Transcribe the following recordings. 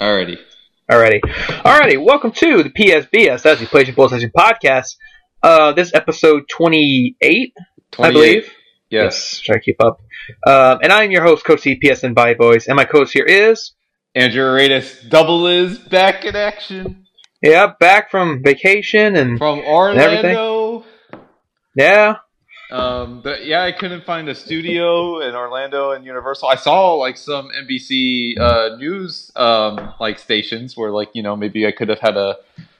Alrighty. Alrighty. Alrighty. Welcome to the PSBS, that's the PlayStation Bull Session Podcast. Uh, this is episode 28, I believe. Yes. Try to keep up. Um, and I'm your host, Coach C, PSN Bye Boys. And my coach here is, Andrew Aradis double is back in action yeah, back from vacation and, from everything. Orlando. yeah. Um, but yeah, I couldn't find a studio in Orlando and Universal. I saw like some NBC uh, news um, like stations where like you know maybe I could have had a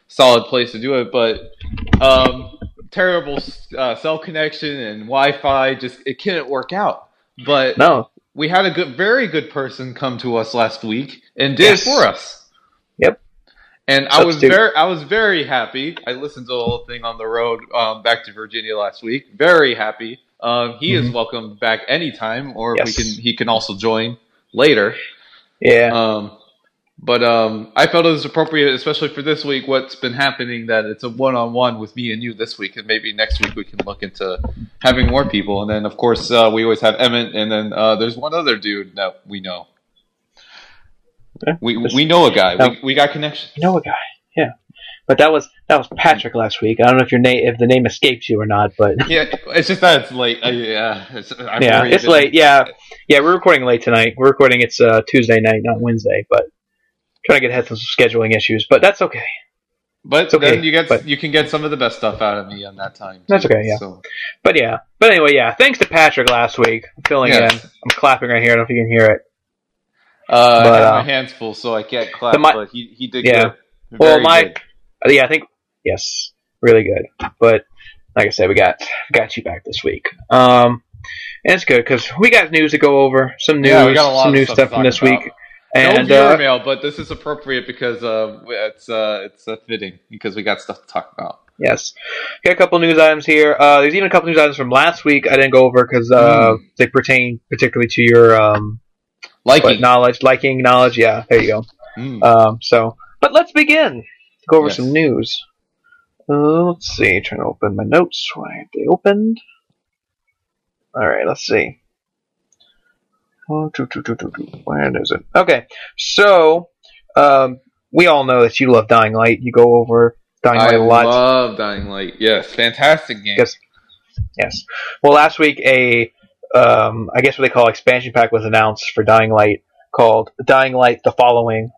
solid place to do it, but um, terrible uh, cell connection and Wi-Fi just it couldn't work out. But No. we had a good, very good person come to us last week and did Yes. it for us. And I was very, I was very happy. I listened to the whole thing on the road um, back to Virginia last week. Very happy. Um, he is Mhm. welcome back anytime, or Yes. we can he can also join later. Yeah. Um, but um, I felt it was appropriate, especially for this week. What's been happening that it's a one on one with me and you this week, and maybe next week we can look into having more people. And then of course uh, we always have Emmett, and then uh, there's one other dude that we know. Yeah, We we know a guy. No. We, we got connections. You know a guy. Yeah. But that was that was Patrick last week. I don't know if your name if the name escapes you or not, but Yeah, it's just that it's late. Uh, yeah, it's, I've yeah, it's late. Yeah, yeah, we're recording late tonight. We're recording it's uh, Tuesday night, not Wednesday, but trying to get ahead of some scheduling issues. But that's okay. But It's okay, then you get but- you can get some of the best stuff out of me on that time. That's okay, yeah. So But yeah. But anyway, yeah. Thanks to Patrick last week. I'm filling in. I'm clapping right here. I don't know if you can hear it. Uh, But, I have uh, my hands full, so I can't clap. mi- but he he did Yeah. good. Well, my- good. Uh, yeah, I think yes, really good. But like I said, we got got you back this week. Um, and it's good because we got news to go over. Some news, Yeah, we got a lot some new stuff stuff from this about. week. And no viewer uh, mail, but this is appropriate because uh, it's uh, it's uh, fitting because we got stuff to talk about. Yes. Got a couple news items here. Uh, there's even a couple news items from last week I didn't go over because uh, Mm. they pertain particularly to your um, Liking. knowledge, liking knowledge. Yeah, there you go. Mm. Um, so, but let's begin. Go over Yes. some news. Uh, let's see. Trying to open my notes. Why they opened? All right. Let's see. Oh, doo, doo, doo, doo, doo. Where is it? Okay. So, um, we all know that you love Dying Light. You go over Dying Light I a lot. I love Dying Light. Yes, fantastic game. Yes. Yes. Well, last week a, um, I guess what they call expansion pack was announced for Dying Light called Dying Light: The Following.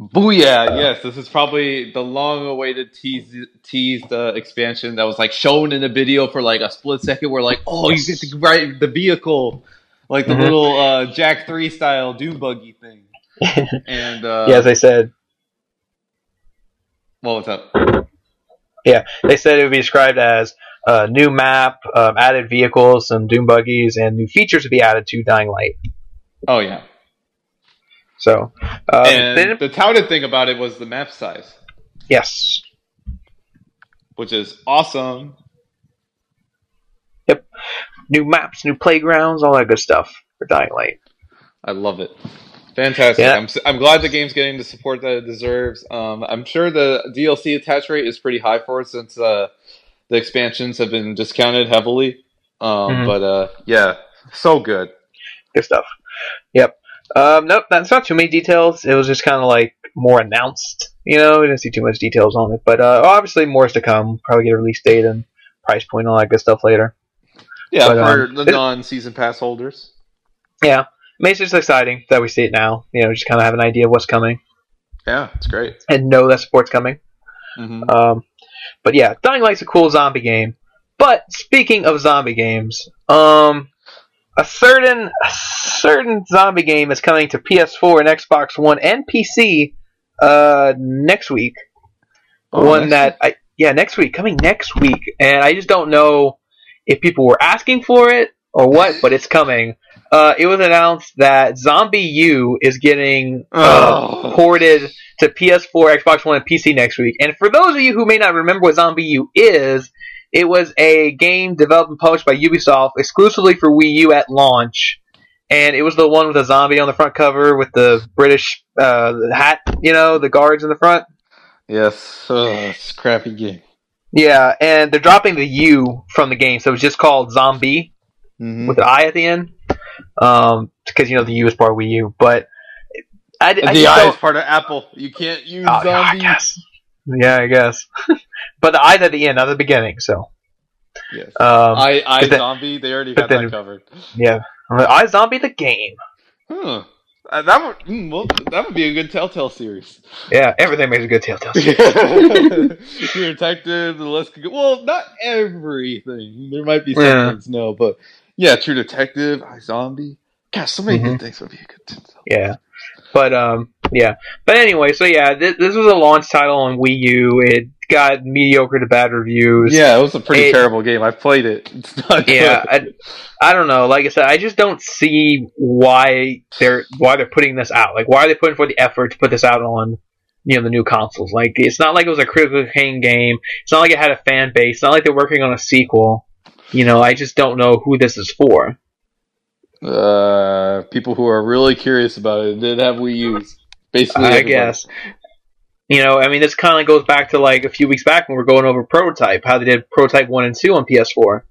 Booyah! Uh, yes, this is probably the long-awaited tease, teased uh, expansion that was like shown in a video for like a split second. Where like, oh, you get to ride the vehicle, like the Mhm. little uh, Jak Three style Doom buggy thing. And uh, yeah, as I said, well, what's up? Yeah, they said it would be described as a new map, um, added vehicles, some Doom buggies, and new features to be added to Dying Light. Oh yeah, So, um, and the touted thing about it was the map size, yes, which is awesome. Yep. New maps, new playgrounds, all that good stuff for Dying Light. I love it. Fantastic. Yeah. I'm, I'm glad the game's getting the support that it deserves. Um, I'm sure the DLC attach rate is pretty high for it since uh, the expansions have been discounted heavily. Um, Mhm. But uh, yeah, so good. Good stuff. Yep. Um, nope, that's not too many details. It was just kind of like more announced. You know, we didn't see too much details on it, but uh, obviously more is to come. Probably get a release date and price and all that good stuff later. Yeah, But, for um, the non-season pass holders. Yeah, it's just exciting that we see it now. You know, just kind of have an idea of what's coming Yeah, it's great. and know that support's coming. hmm Um, but yeah, Dying Light's a cool zombie game. But speaking of zombie games, um, a certain a certain zombie game is coming to PS4 and Xbox One and PC uh, next week. Oh, One that I yeah next week coming next week, and I just don't know if people were asking for it or what, but it's coming. Uh, it was announced that ZombiU is getting uh, Oh. ported to PS4, Xbox One, and PC next week. And for those of you who may not remember what ZombiU is, it was a game developed and published by Ubisoft exclusively for Wii U at launch. And it was the one with a zombie on the front cover with the British uh, hat, you know, the guards in the front. Yes, it's a crappy game. Yeah, and they're dropping the U from the game, so it's just called Zombi Mhm. with an I at the end. Um, because you know the U is part of Wii U, but I, I the just is part of Apple. You can't use Oh, yeah, I guess. Yeah, I guess. but the eyes at the end, not the beginning. So, Yes. um, I, I then- zombie. They already got then- that covered. yeah, I zombie the game. Huh. Uh, that would mm, well, that would be a good Telltale series. Yeah, everything makes a good Telltale. series. You're detective. The list could go. Well, not everything. There might be some Yeah. things. No, but yeah, True Detective, I Zombie. Gosh, so many Mhm. good things would be a good. Telltale. Yeah, but um, yeah. But anyway, so yeah, this, this was a launch title on Wii U. It got mediocre to bad reviews. Yeah, it was a pretty It- terrible game. I played it. It's not yeah. I, I don't know. Like I said, I just don't see why they're why they're putting this out. Like, why are they putting forth the effort to put this out on you know the new consoles? Like, it's not like it was a critically acclaimed game. It's not like it had a fan base. It's not like they're working on a sequel. You know, I just don't know who this is for. Uh, people who are really curious about it did have Wii U's. Basically, I everybody. guess. You know, I mean, this kind of goes back to like a few weeks back when we are going over Prototype, how they did Prototype 1 and 2 on PS4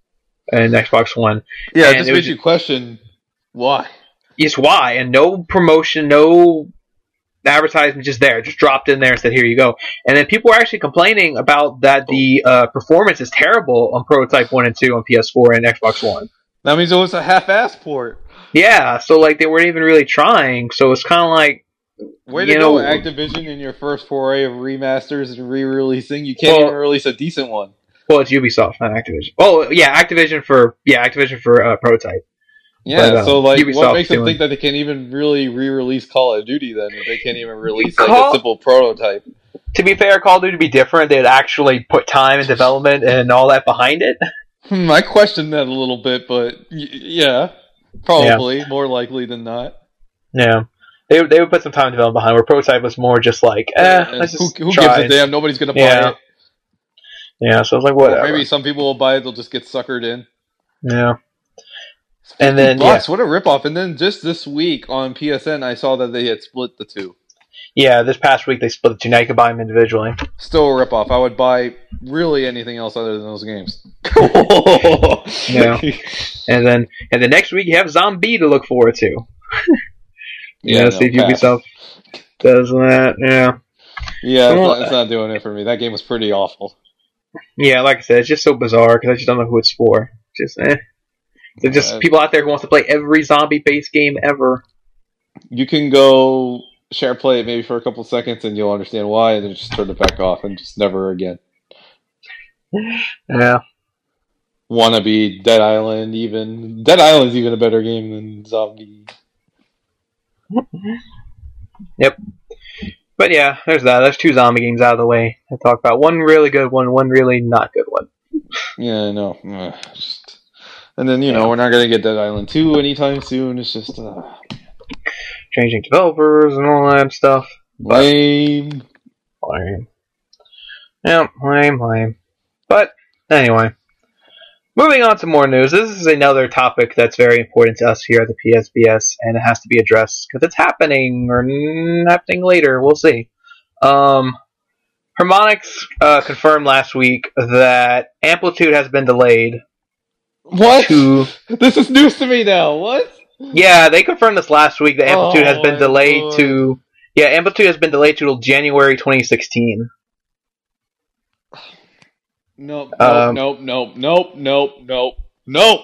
and Xbox One. Yeah, And it just makes you question why. Yes, why? And no promotion, no advertisement, just there, just dropped in there and said, here you go. And then people were actually complaining about that the uh, performance is terrible on Prototype 1 and 2 on PS4 and Xbox One. That means it was a half-ass port. Yeah, so like they weren't even really trying, so it's kind of like, Way You to go, know- Activision, in your first foray of remasters and re-releasing. You can't Well- even release a decent one. well, it's Ubisoft, not Activision. Oh, yeah, Activision for, yeah, Activision for uh, Prototype. Yeah, But, uh, so like, Ubisoft's what makes them doing- think that they can even really re-release Call of Duty then? If they can't even release like Call- a simple prototype. To be fair, Call of Duty would be different. They'd actually put time and development and all that behind it. Hmm, I question that a little bit, but y- yeah, probably more likely than not. Yeah. They, they would put some time and development behind it, where Prototype was more just like, eh, And let's who just who try gives a damn? Nobody's gonna buy Yeah. it. Yeah, so I was like, Or maybe some people will buy it; they'll just get suckered in. Yeah. And then, Bucks, what a ripoff! And then just this week on PSN, I saw that they had split the two. Yeah, this past week they split the two. Now you can buy them individually. Still a ripoff. I would buy really anything else other than those games. Yeah. And then and the next week you have Zombi to look forward to. Yeah, Yeah, no, see if. Ubisoft does that. Yeah. Yeah, it's not, it's not doing it for me. That game was pretty awful. Yeah, like I said, it's just so bizarre because I just don't know who it's for. Just eh. There's just Uh, people out there who wants to play every zombie-based game ever. You can go share play it maybe for a couple seconds, and you'll understand why, and then just turn it back off, and just never again. Yeah. Wanna be Dead Island? Even Dead Island's even a better game than Zombi. Yep. But yeah, there's that. There's two zombie games out of the way to talk about. One really good one, one really not good one. Yeah, I know. just- And then you know we're not gonna get Dead Island two anytime soon. It's just uh, Changing developers and all that stuff. lame. Lame. Yeah, lame, lame. But anyway, moving on to more news. This is another topic that's very important to us here at the PSBS, and it has to be addressed because it's happening or happening later. We'll see. Um, Harmonix uh, confirmed last week that Amplitude has been delayed What? to. This is news to me now. What? Yeah, they confirmed this last week that Amplitude has Oh, been delayed Lord. to. Yeah, Amplitude has been delayed to January 2016. Nope. Nope. Um, nope. Nope. Nope. Nope. Nope. Nope.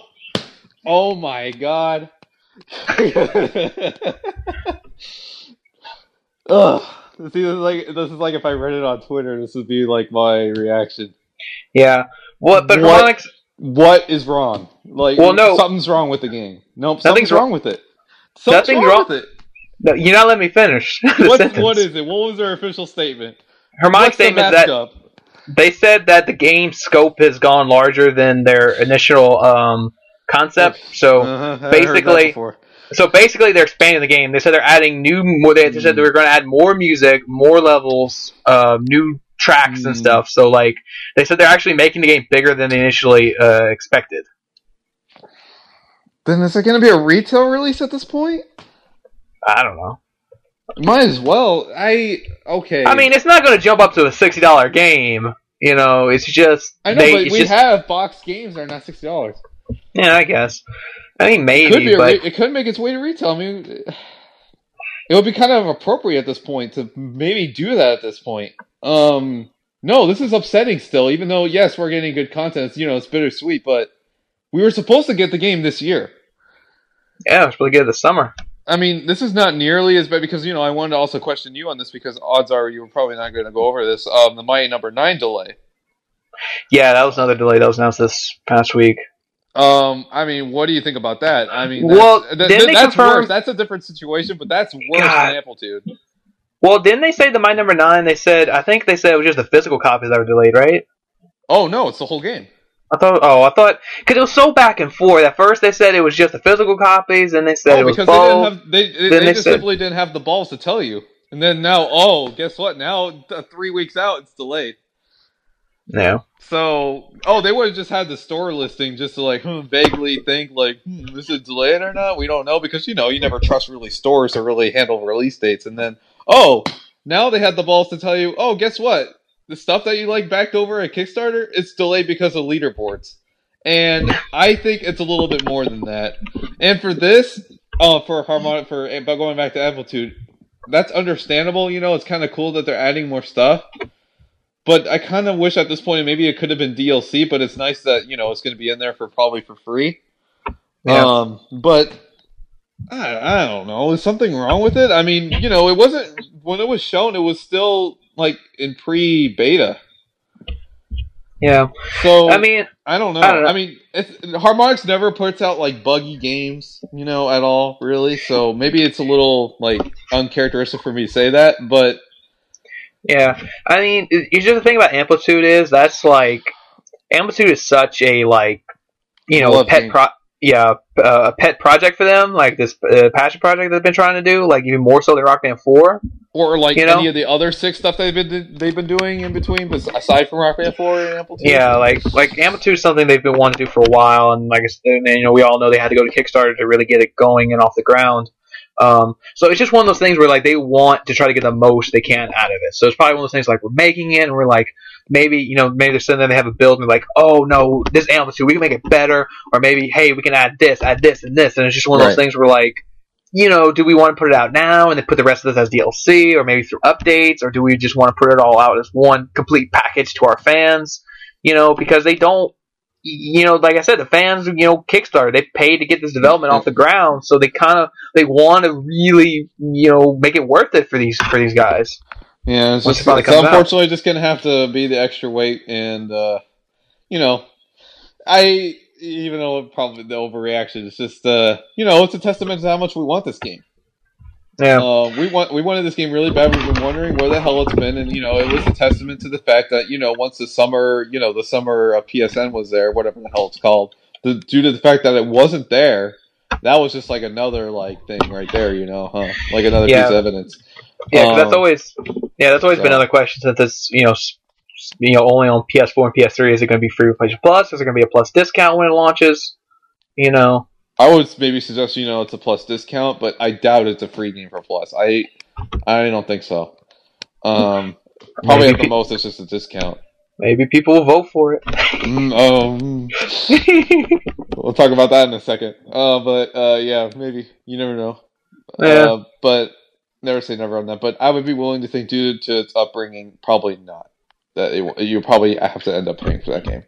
Oh my god. Ugh. See, this is like this is like if I read it on Twitter, this would be like my reaction. Yeah. What? But What? Harmonix. What is wrong? Like, Well, no. something's wrong with the game. Nope, something's wrong- wrong with it. Something's Nothing's wrong wrong- with it. No, you're not letting me finish. What, what is it? What was their official statement? The statement that mashup? they said that the game scope has gone larger than their initial um, concept. So, Uh-huh, I heard that basically-. So basically, they're expanding the game. They said they're adding new. More, they said they were going to add more music, more levels, uh, new tracks and Mm. stuff. So, like, they said they're actually making the game bigger than they initially uh, expected. Then is it going to be a retail release at this point? I don't know. Might as well. I okay. I mean, it's not going to jump up to a sixty dollar game. You know, it's just I know, they- but we just- have box games that are not sixty dollars. yeah, I guess. I mean, Could be, maybe, but re- it could make its way to retail. I mean, it would be kind of appropriate at this point to maybe do that at this point. Um, no, this is upsetting still, even though yes, we're getting good content. It's, you know, it's bittersweet, but we were supposed to get the game this year. Yeah, it's really good this summer. I mean, this is not nearly as bad because you know I wanted to also question you on this because odds are you were probably not going to go over this. Um, the Mighty Number Nine delay. Yeah, that was another delay that was announced this past week. Um, I mean, what do you think about that? I mean, Well, that's, th- th- that's confirm- worse. That's a different situation, but that's worse God. than Amplitude. Well, didn't they say the Mighty Number Nine? They said I think they said it was just the physical copies that were delayed, right? Oh no, it's the whole game. I thought. Oh, I thought because it was so back and forth. At first, they said it was just the physical copies, and they said Oh, it was because they didn't have they, they, Then they just said- simply didn't have the balls to tell you. And then now, oh, guess what? Now th- three weeks out, it's delayed. No. So, oh, they would have just had the store listing just to like hmm, vaguely think like, hmm, is it delayed or not? We don't know because you know you never trust really stores to really handle release dates. And then, oh, now they had the balls to tell you, oh, guess what? The stuff that you like backed over at Kickstarter, it's delayed because of leaderboards. And I think it's a little bit more than that. And for this, oh, for Harmonix, for but going back to Amplitude, that's understandable. You know, it's kind of cool that they're adding more stuff. But I kind of wish at this point maybe it could have been DLC. But it's nice that you know it's going to be in there for probably for free. Yeah. Um, but I, I don't know. Is something wrong with it? I mean, you know, it wasn't when it was shown. It was still like in pre-beta. Yeah. So I mean, I don't know. I don't know. I mean, it's, Harmonix never puts out like buggy games, you know, at all, really. So maybe it's a little like uncharacteristic for me to say that, but yeah. I mean, it's just the thing about Amplitude is that's like Amplitude is such a like you know Love pet pro. Yeah, uh, a pet project for them, like this uh, passion project they've been trying to do, like even more so than Rock Band Four. or like You know? any of the other six stuff they've been they've been doing in between, bes- aside from Rock Band Four and Amplitude. Yeah, like like Amplitude is something they've been wanting to do for a while, and like I said, and, you know, we all know they had to go to Kickstarter to really get it going and off the ground. Um, so it's just one of those things where like they want to try to get the most they can out of it. So it's probably one of those things like we're making it, and we're like maybe you know maybe they're sitting there they have a build and they're like oh no this Amplitude we can make it better, or maybe hey we can add this, add this, and this, and it's just one of those Right. things where like. You know, do we want to put it out now and then put the rest of this as DLC, or maybe through updates, or do we just want to put it all out as one complete package to our fans? you know, because they don't, you know, like I said, the fans, you know, Kickstarter, they paid to get this development off the ground, so they kind of they want to really, you know, make it worth it for these for these guys. Yeah, it's, just, it's comes out. unfortunately just gonna have to be the extra weight, and uh, you know, I even though probably the overreaction, it's just uh, you know, it's a testament to how much we want this game. Yeah, Uh, we want we wanted this game really bad. We've been wondering where the hell it's been, and you know, it was a testament to the fact that you know, once the summer, you know, the summer uh, PSN was there, whatever the hell it's called, the, due to the fact that it wasn't there, that was just like another like thing right there, you know, huh? Like another Yeah. piece of evidence. yeah, 'cause that's um, always yeah, that's always been another question since it's you know. You know, only on PS4 and PS3 is it going to be free with PlayStation Plus? Is it going to be a plus discount when it launches? You know, I would maybe suggest you know it's a plus discount, but I doubt it's a free game for plus. I I don't think so. Um, probably Maybe at the most it's just a discount. maybe people will vote for it. Mm, mm. we'll talk about that in a second. Uh, but uh, yeah, maybe you never know. Yeah. Uh, but never say never on that. But I would be willing to think, due to its upbringing, probably not. That it, you probably have to end up paying for that game.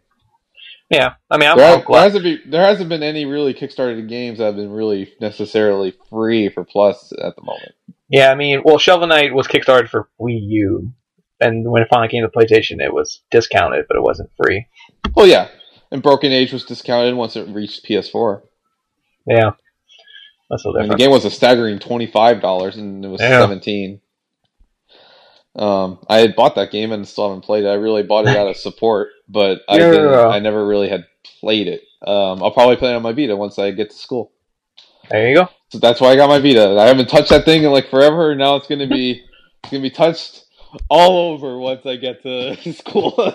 Yeah, I mean, I'm, There, I'm there hasn't been there hasn't been any really kickstarted games that have been really necessarily free for plus at the moment. Yeah, I mean, well, Shovel Knight was kickstarted for Wii U, and when it finally came to PlayStation, it was discounted, but it wasn't free. Well, yeah, and Broken Age was discounted once it reached PS4. Yeah, that's a I mean, the game was a staggering twenty five dollars, and it was Yeah. seventeen. Um, I had bought that game and still haven't played it. I really bought it out of support, but I Yeah. didn't, I never really had played it. Um, I'll probably play it on my Vita once I get to school. There you go. So that's why I got my Vita. I haven't touched that thing in like forever. Now it's gonna be it's gonna be touched all over once I get to school.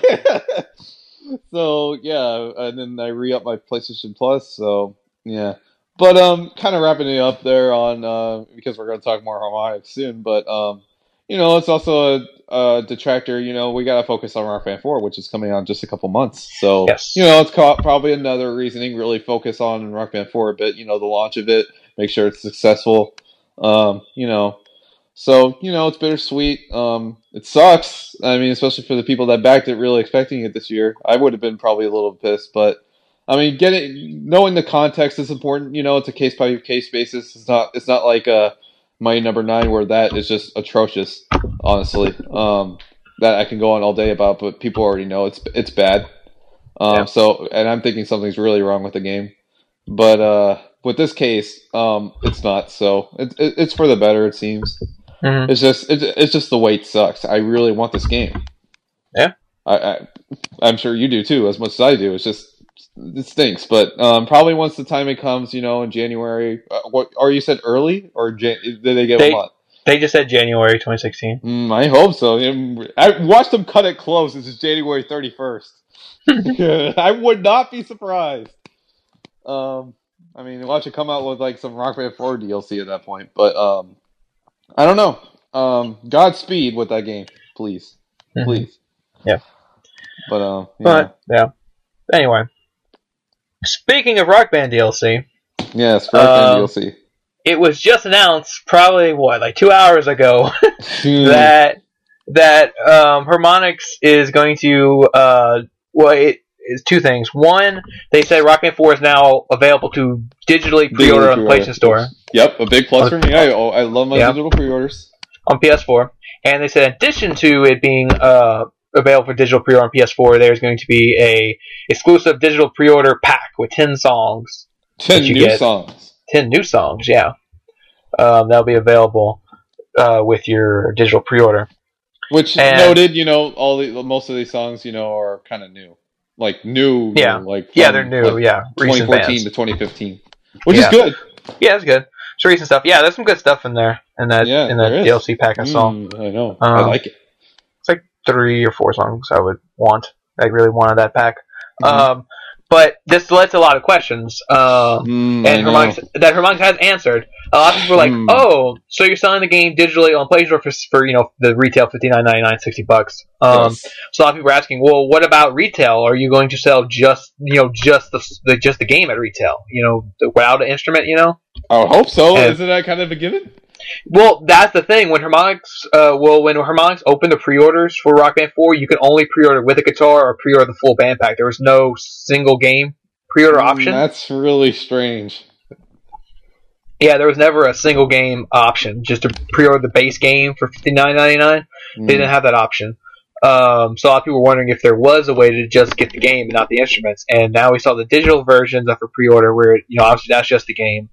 so yeah, and then I re up my PlayStation Plus. So yeah, but um, kind of wrapping it up there on uh because we're gonna talk more Harmonix soon. But um, you know, it's also a, a detractor. You know, we gotta focus on our Band Four, which is coming out in just a couple months. So Yes. you know, it's probably another reasoning. Really focus on Rock Band Four a bit. You know, the launch of it, make sure it's successful. Um, you know, So you know, it's bittersweet. Um, it sucks. I mean, especially for the people that backed it, really expecting it this year. I would have been probably a little pissed, but I mean, getting knowing the context is important. You know, it's a case by case basis. It's not. It's not like a Mighty Number Nine where that is just atrocious. Honestly, um, that I can go on all day about, but people already know it's it's bad. Um, Yeah. So, and I'm thinking something's really wrong with the game. But uh, with this case, um, it's not. So it, it, it's for the better, it seems. Mhm. It's just it's, it's just the wait sucks. I really want this game. Yeah. I, I I'm sure you do too, as much as I do. It's just it stinks, but um, probably once the time it comes, you know, in January. Uh, what or you said early or Jan- did they get They- a month? They just said January 2016. Mm, I hope so. I watched them cut it close. This is January 31st. I would not be surprised. Um, I mean, watch it come out with like some Rock Band 4 DLC at that point. But um, I don't know. Um, Godspeed with that game, please, Mhm. please. Yeah. But um, yeah, But yeah. Anyway, speaking of Rock Band DLC, yes, Rock Band Um, DLC. it was just announced probably what like two hours ago that that um, Harmonix is going to uh, well it is two things. One, they said Rock Band 4 is now available to digitally pre-order on the. PlayStation Store Yep, a big plus for me. I oh, I love my Yeah. digital pre-orders. on PS4, and they said in addition to it being uh, available for digital pre-order on PS4, there's going to be a exclusive digital pre-order pack with ten songs, Ten new get. songs. ten new songs. Yeah, um, that'll be available uh, with your digital pre-order. Which And- noted, you know, all the most of these songs, you know, are kind of new, like new, new, Yeah. like Yeah, they're new. like, yeah, 2014 bands. to 2015, which Yeah. is good. Yeah, it's good. It's recent stuff. Yeah, there's some good stuff in there in that Yeah, in that. DLC pack I saw. Mm, I know, I Um, like it. Three or four songs I would want. I really wanted that pack. Mhm. Um, but this led to a lot of questions. Um, Mm, and know. That Harmonix has answered. A lot of people were like, Hmm. "Oh, so you're selling the game digitally on PlayStation for, for you know the retail fifty nine ninety nine sixty bucks." Um, Yes. So a lot of people are asking, "Well, what about retail? Are you going to sell just you know just the, the just the game at retail? You know, the- without an instrument? You know?" I hope so. and- Isn't that kind of a given? Well, that's the thing. When Harmonix, uh, well, when Harmonix opened the pre-orders for Rock Band Four, you could only pre-order with a guitar or pre-order the full band pack. There was no single game pre-order Mm, option. That's really strange. Yeah, there was never a single game option. Just to pre-order the base game for fifty nine ninety nine. Mm. They didn't have that option. Um, so a lot of people were wondering if there was a way to just get the game and not the instruments. And now we saw the digital versions of for pre-order, where you know obviously that's just the game.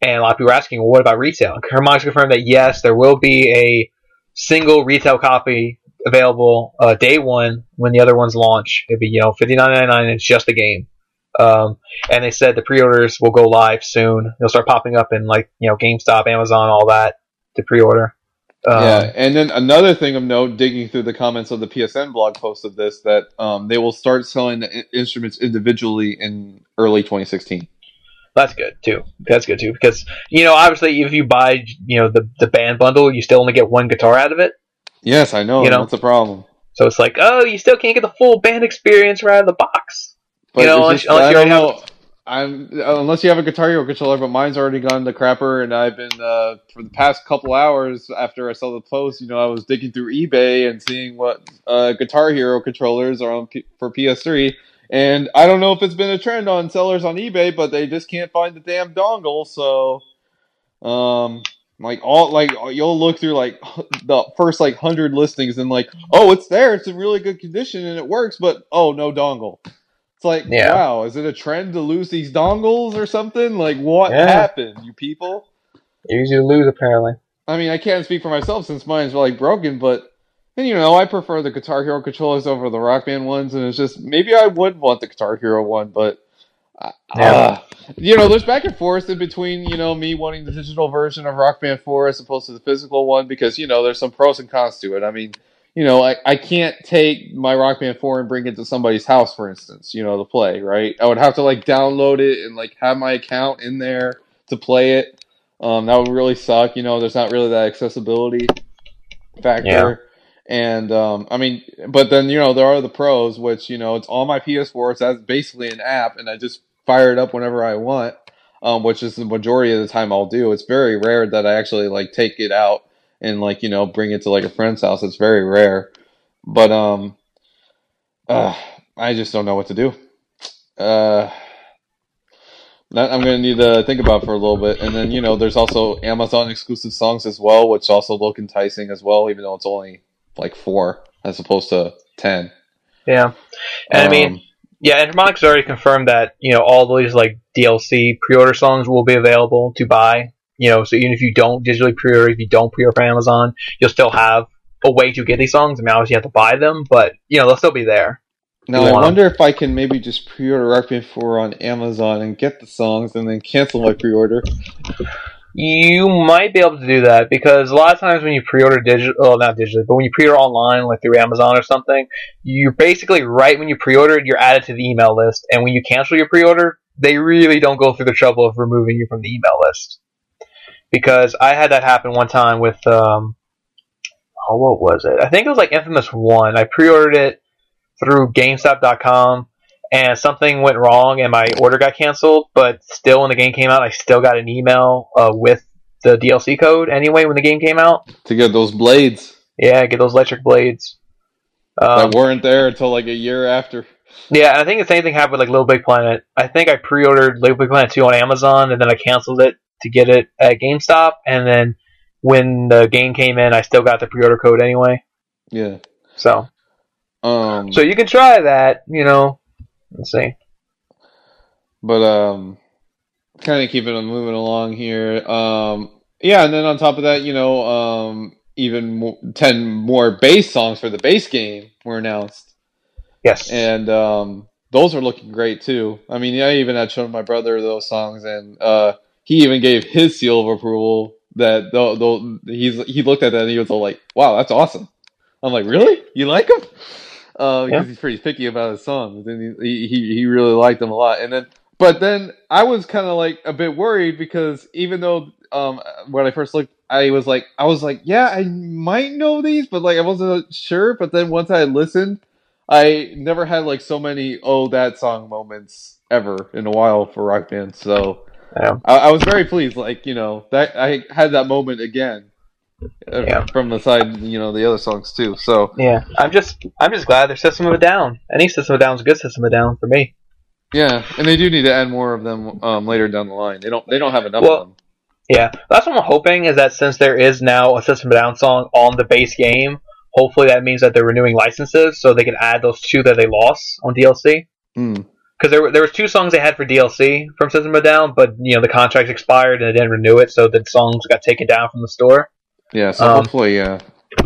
And a lot of people were asking, well, what about retail? And Harmonix confirmed that yes, there will be a single retail copy available uh, day one when the other ones launch. It'd be you know fifty nine ninety nine. It's just a game. Um, and they said the pre-orders will go live soon. They'll start popping up in like you know GameStop, Amazon, all that to pre-order. Um, yeah, and then another thing of note, digging through the comments of the PSN blog post of this, that um, they will start selling the instruments individually in early 2016. That's good too. That's good too because you know obviously if you buy you know the the band bundle, you still only get one guitar out of it. Yes, I know. You know? that's a problem. So it's like oh, you still can't get the full band experience right out of the box. But You know, unless- just- unless you already know. I'm unless you have a Guitar Hero controller, but mine's already gone to crapper, and I've been uh, for the past couple hours after I saw the post. You know, I was digging through eBay and seeing what uh, Guitar Hero controllers are on P- for PS3, and I don't know if it's been a trend on sellers on eBay, but they just can't find the damn dongle. So, um, like all like you'll look through like the first like hundred listings and like, oh, it's there, it's in really good condition and it works, but oh, no dongle. It's like, Yeah. wow, is it a trend to lose these dongles or something? Like, what Yeah. happened, you people? Easy to lose apparently. I mean, I can't speak for myself since mine's like broken, but and you know, I prefer the Guitar Hero controllers over the Rock Band ones, and it's just maybe I would want the Guitar Hero one, but uh, Yeah. uh, you know, there's back and forth in between you know me wanting the digital version of Rock Band Four as opposed to the physical one because you know there's some pros and cons to it. I mean, you know, I, I can't take my Rock Band 4 and bring it to somebody's house, for instance, you know, to play, right? I would have to like download it and like have my account in there to play it. Um, that would really suck. You know, there's not really that accessibility factor. Yeah. And um, I mean, but then you know there are the pros, which you know it's on my PS4. It's that's basically an app, and I just fire it up whenever I want, um, which is the majority of the time I'll do. It's very rare that I actually like take it out and like you know bring it to like a friend's house. It's very rare, but um, uh, I just don't know what to do. Uh, I'm gonna need to think about for a little bit, and then you know there's also Amazon exclusive songs as well, which also look enticing as well, even though it's only like four as opposed to ten. Yeah, and I mean, Um, yeah, and Harmonix already confirmed that you know all these like DLC pre-order songs will be available to buy. You know, so even if you don't digitally pre-order, if you don't pre-order from Amazon, you'll still have a way to get these songs. I mean, obviously you have to buy them, but you know they'll still be there. now I wonder if I can maybe just pre-order Band 4 on Amazon and get the songs, and then cancel my pre-order. You might be able to do that because a lot of times when you pre-order digital, well, not digitally, but when you pre-order online, like through Amazon or something, you're basically right when you pre-order you're added to the email list, and when you cancel your pre-order, they really don't go through the trouble of removing you from the email list. Because I had that happen one time with, um, oh, what was it? I think it was like Infamous One. I pre-ordered it through GameStop.com, and something went wrong and my order got canceled. But still, when the game came out, I still got an email uh, with the DLC code anyway when the game came out. to get those blades Yeah, get those electric blades. Um, that weren't there until like a year after. yeah, and I think the same thing happened with like Little Big Planet. I think I pre-ordered Little Big Planet 2 on Amazon and then I canceled it to get it at GameStop. And then when the game came in, I still got the pre-order code anyway. Yeah. So, Um. so you can try that. You know, let's see. but um kind of keeping it moving along here. Um yeah and then on top of that you know um even more, 10 more bass songs for the bass game were announced. Yes. and um those are looking great too. I mean i even had shown my brother those songs and uh he even gave his seal of approval that though though he's he looked at that and he was all like wow that's awesome. I'm like really? You like him uh, because Yeah. he's pretty picky about his songs. And he, he he really liked them a lot. And then, but then I was kind of like a bit worried because even though um when I first looked, I was like I was like yeah I might know these, but like I wasn't sure. But then once I listened, I never had like so many oh that song moments ever in a while for rock band. So Yeah. I, I was very pleased. Like you know that I had that moment again. Uh, Yeah. From the side, you know, the other songs too. So Yeah, I'm just I'm just glad their system of a down. Any system of a down is a good system of a down for me. Yeah, and they do need to add more of them um, later down the line. They don't. They don't have enough Well, of them. Yeah, that's what I'm hoping is that since there is now a system of a down song on the base game, hopefully that means that they're renewing licenses so they can add those two that they lost on DLC. Mm. Because there were there was two songs they had for DLC from System of a Down, but you know the contracts expired and they didn't renew it, so the songs got taken down from the store. Yeah. So Um, hopefully, yeah.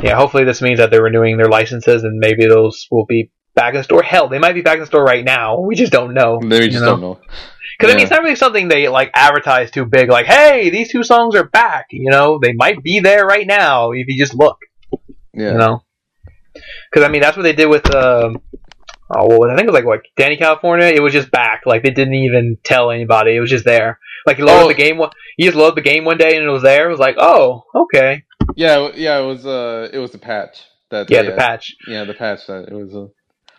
Yeah, hopefully this means that they're renewing their licenses and maybe those will be back in the store. Hell, they might be back in the store right now. We just don't know. They just know? don't know. Because I mean, it's not really something they like advertise too big. Like, hey, these two songs are back. You know, they might be there right now if you just look. Yeah. You know, because I mean, that's what they did with um, oh, what was I think it was like what Dani California. It was just back. Like they didn't even tell anybody. It was just there. Like you loaded Oh. the game. one You just loaded the game one day and it was there. It was like, oh, okay, Yeah. it- Yeah. It was. Uh. It was the patch. That. yeah, they the had. patch. Yeah, the patch. That it was. Uh,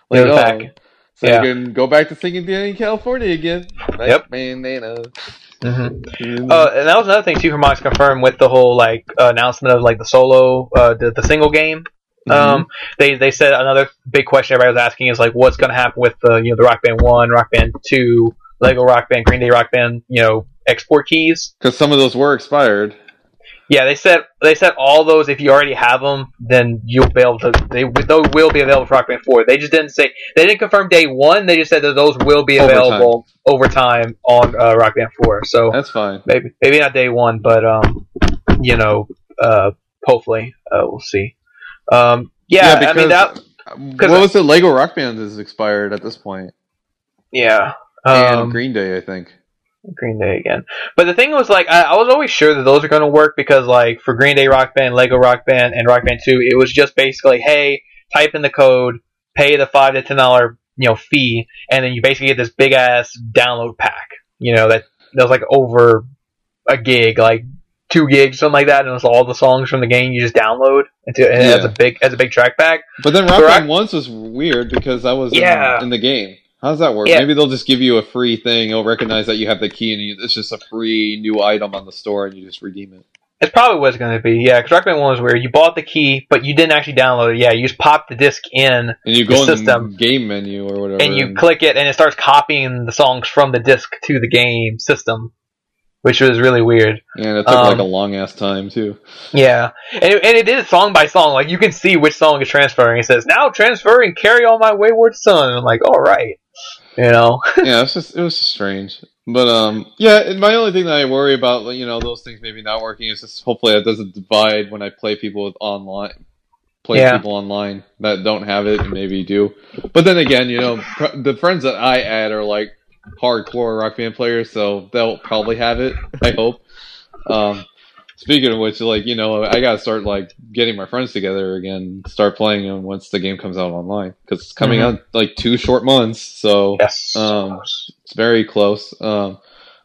like the oh, pack. so Yeah. you can go back to singing Dani in California again. Like, Yep. Bandana. hmm Uh, and that was another thing too. Harmonix confirmed with the whole like uh, announcement of like the solo, uh, the, the single game. Mm-hmm. Um, they they said another big question everybody was asking is like, what's going to happen with the you know the Rock Band One, Rock Band Two, Lego Rock Band, Green Day Rock Band, you know, export keys. Because some of those were expired. Yeah, they said they said all those. If you already have them, then you'll be able to. They, they will be available for Rock Band Four. They just didn't say they didn't confirm day one. They just said that those will be Over time. available over time on uh, Rock Band Four. So That's fine. maybe maybe not day one, but um, you know, uh, hopefully uh, we'll see. Um, yeah, I mean that. what was it? Lego Rock Band is expired at this point, Yeah, and um, Green Day, I think. Green Day again. But the thing was like I, I was always sure that those are going to work because like for Green Day Rock Band, Lego Rock Band, and Rock Band Two, it was just basically hey, type in the code, pay the five to ten dollar you know fee, and then you basically get this big ass download pack. You know that that was like over a gig, like two gigs, something like that, and it was all the songs from the game you just download into and it has a big as a big track pack. But then Rock Correct. Band Once was weird because that was in- Yeah. in, the game. How does that work? Yeah. Maybe they'll just give you a free thing. It'll recognize that you have the key, and you, it's just a free new item on the store, and you just redeem it. It's probably what it's going to be. Yeah, because Rock Band One was weird. You bought the key, but you didn't actually download it. Yeah, you just popped the disc in, And you The go in system. the game menu or whatever. and you click it, and it starts copying the songs from the disc to the game system, which was really weird. and it took like um, a long ass time too. Yeah, and it, and it is song by song. Like you can see which song is transferring. It says now transferring "Carry On My Wayward Son." And I'm like, all right, you know. yeah, it's just it was just strange. But um, yeah, and my only thing that I worry about, you know, those things maybe not working is just hopefully it doesn't divide when I play people with online, play Yeah. people online that don't have it and maybe do. But then again, you know, pr- the friends that I add are like hardcore rock band players, so they'll probably have it. I hope. Um, speaking of which, like you know, I gotta start like getting my friends together again, start playing them once the game comes out online because it's coming Mhm. out like two short months. So Yes. Um, it's very close. Um,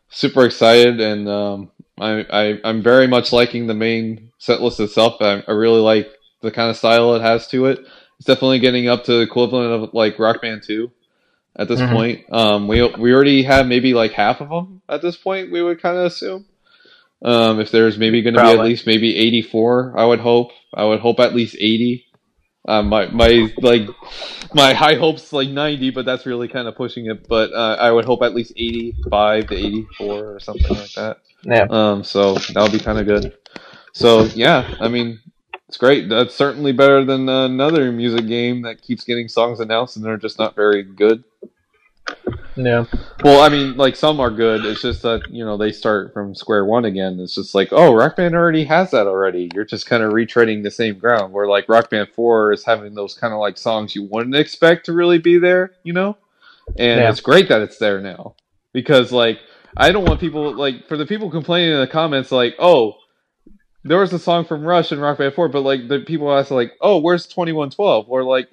super excited, and um, I, I I'm very much liking the main set list itself. I, I really like the kind of style it has to it. It's definitely getting up to the equivalent of like Rock Band Two at this Mhm. point. Um, we we already have maybe like half of them at this point. We would kind of assume. Um, if there's maybe going to be at least maybe 84, I would hope. I would hope at least 80. Um, my my like my high hopes like 90, but that's really kind of pushing it. But uh, I would hope at least 85 to 84 or something like that. yeah. Um, so that would be kind of good. So yeah, I mean, it's great. That's certainly better than another music game that keeps getting songs announced and they're just not very good. Yeah. Well, I mean, like some are good. It's just that you know they start from square one again. It's just like, oh, Rock Band already has that already. You're just kind of retreading the same ground. Where like Rock Band Four is having those kind of like songs you wouldn't expect to really be there, you know. And Yeah. it's great that it's there now because like I don't want people like for the people complaining in the comments like, oh, there was a song from Rush in Rock Band Four, but like the people ask like, oh, where's Twenty One Twelve? Or like,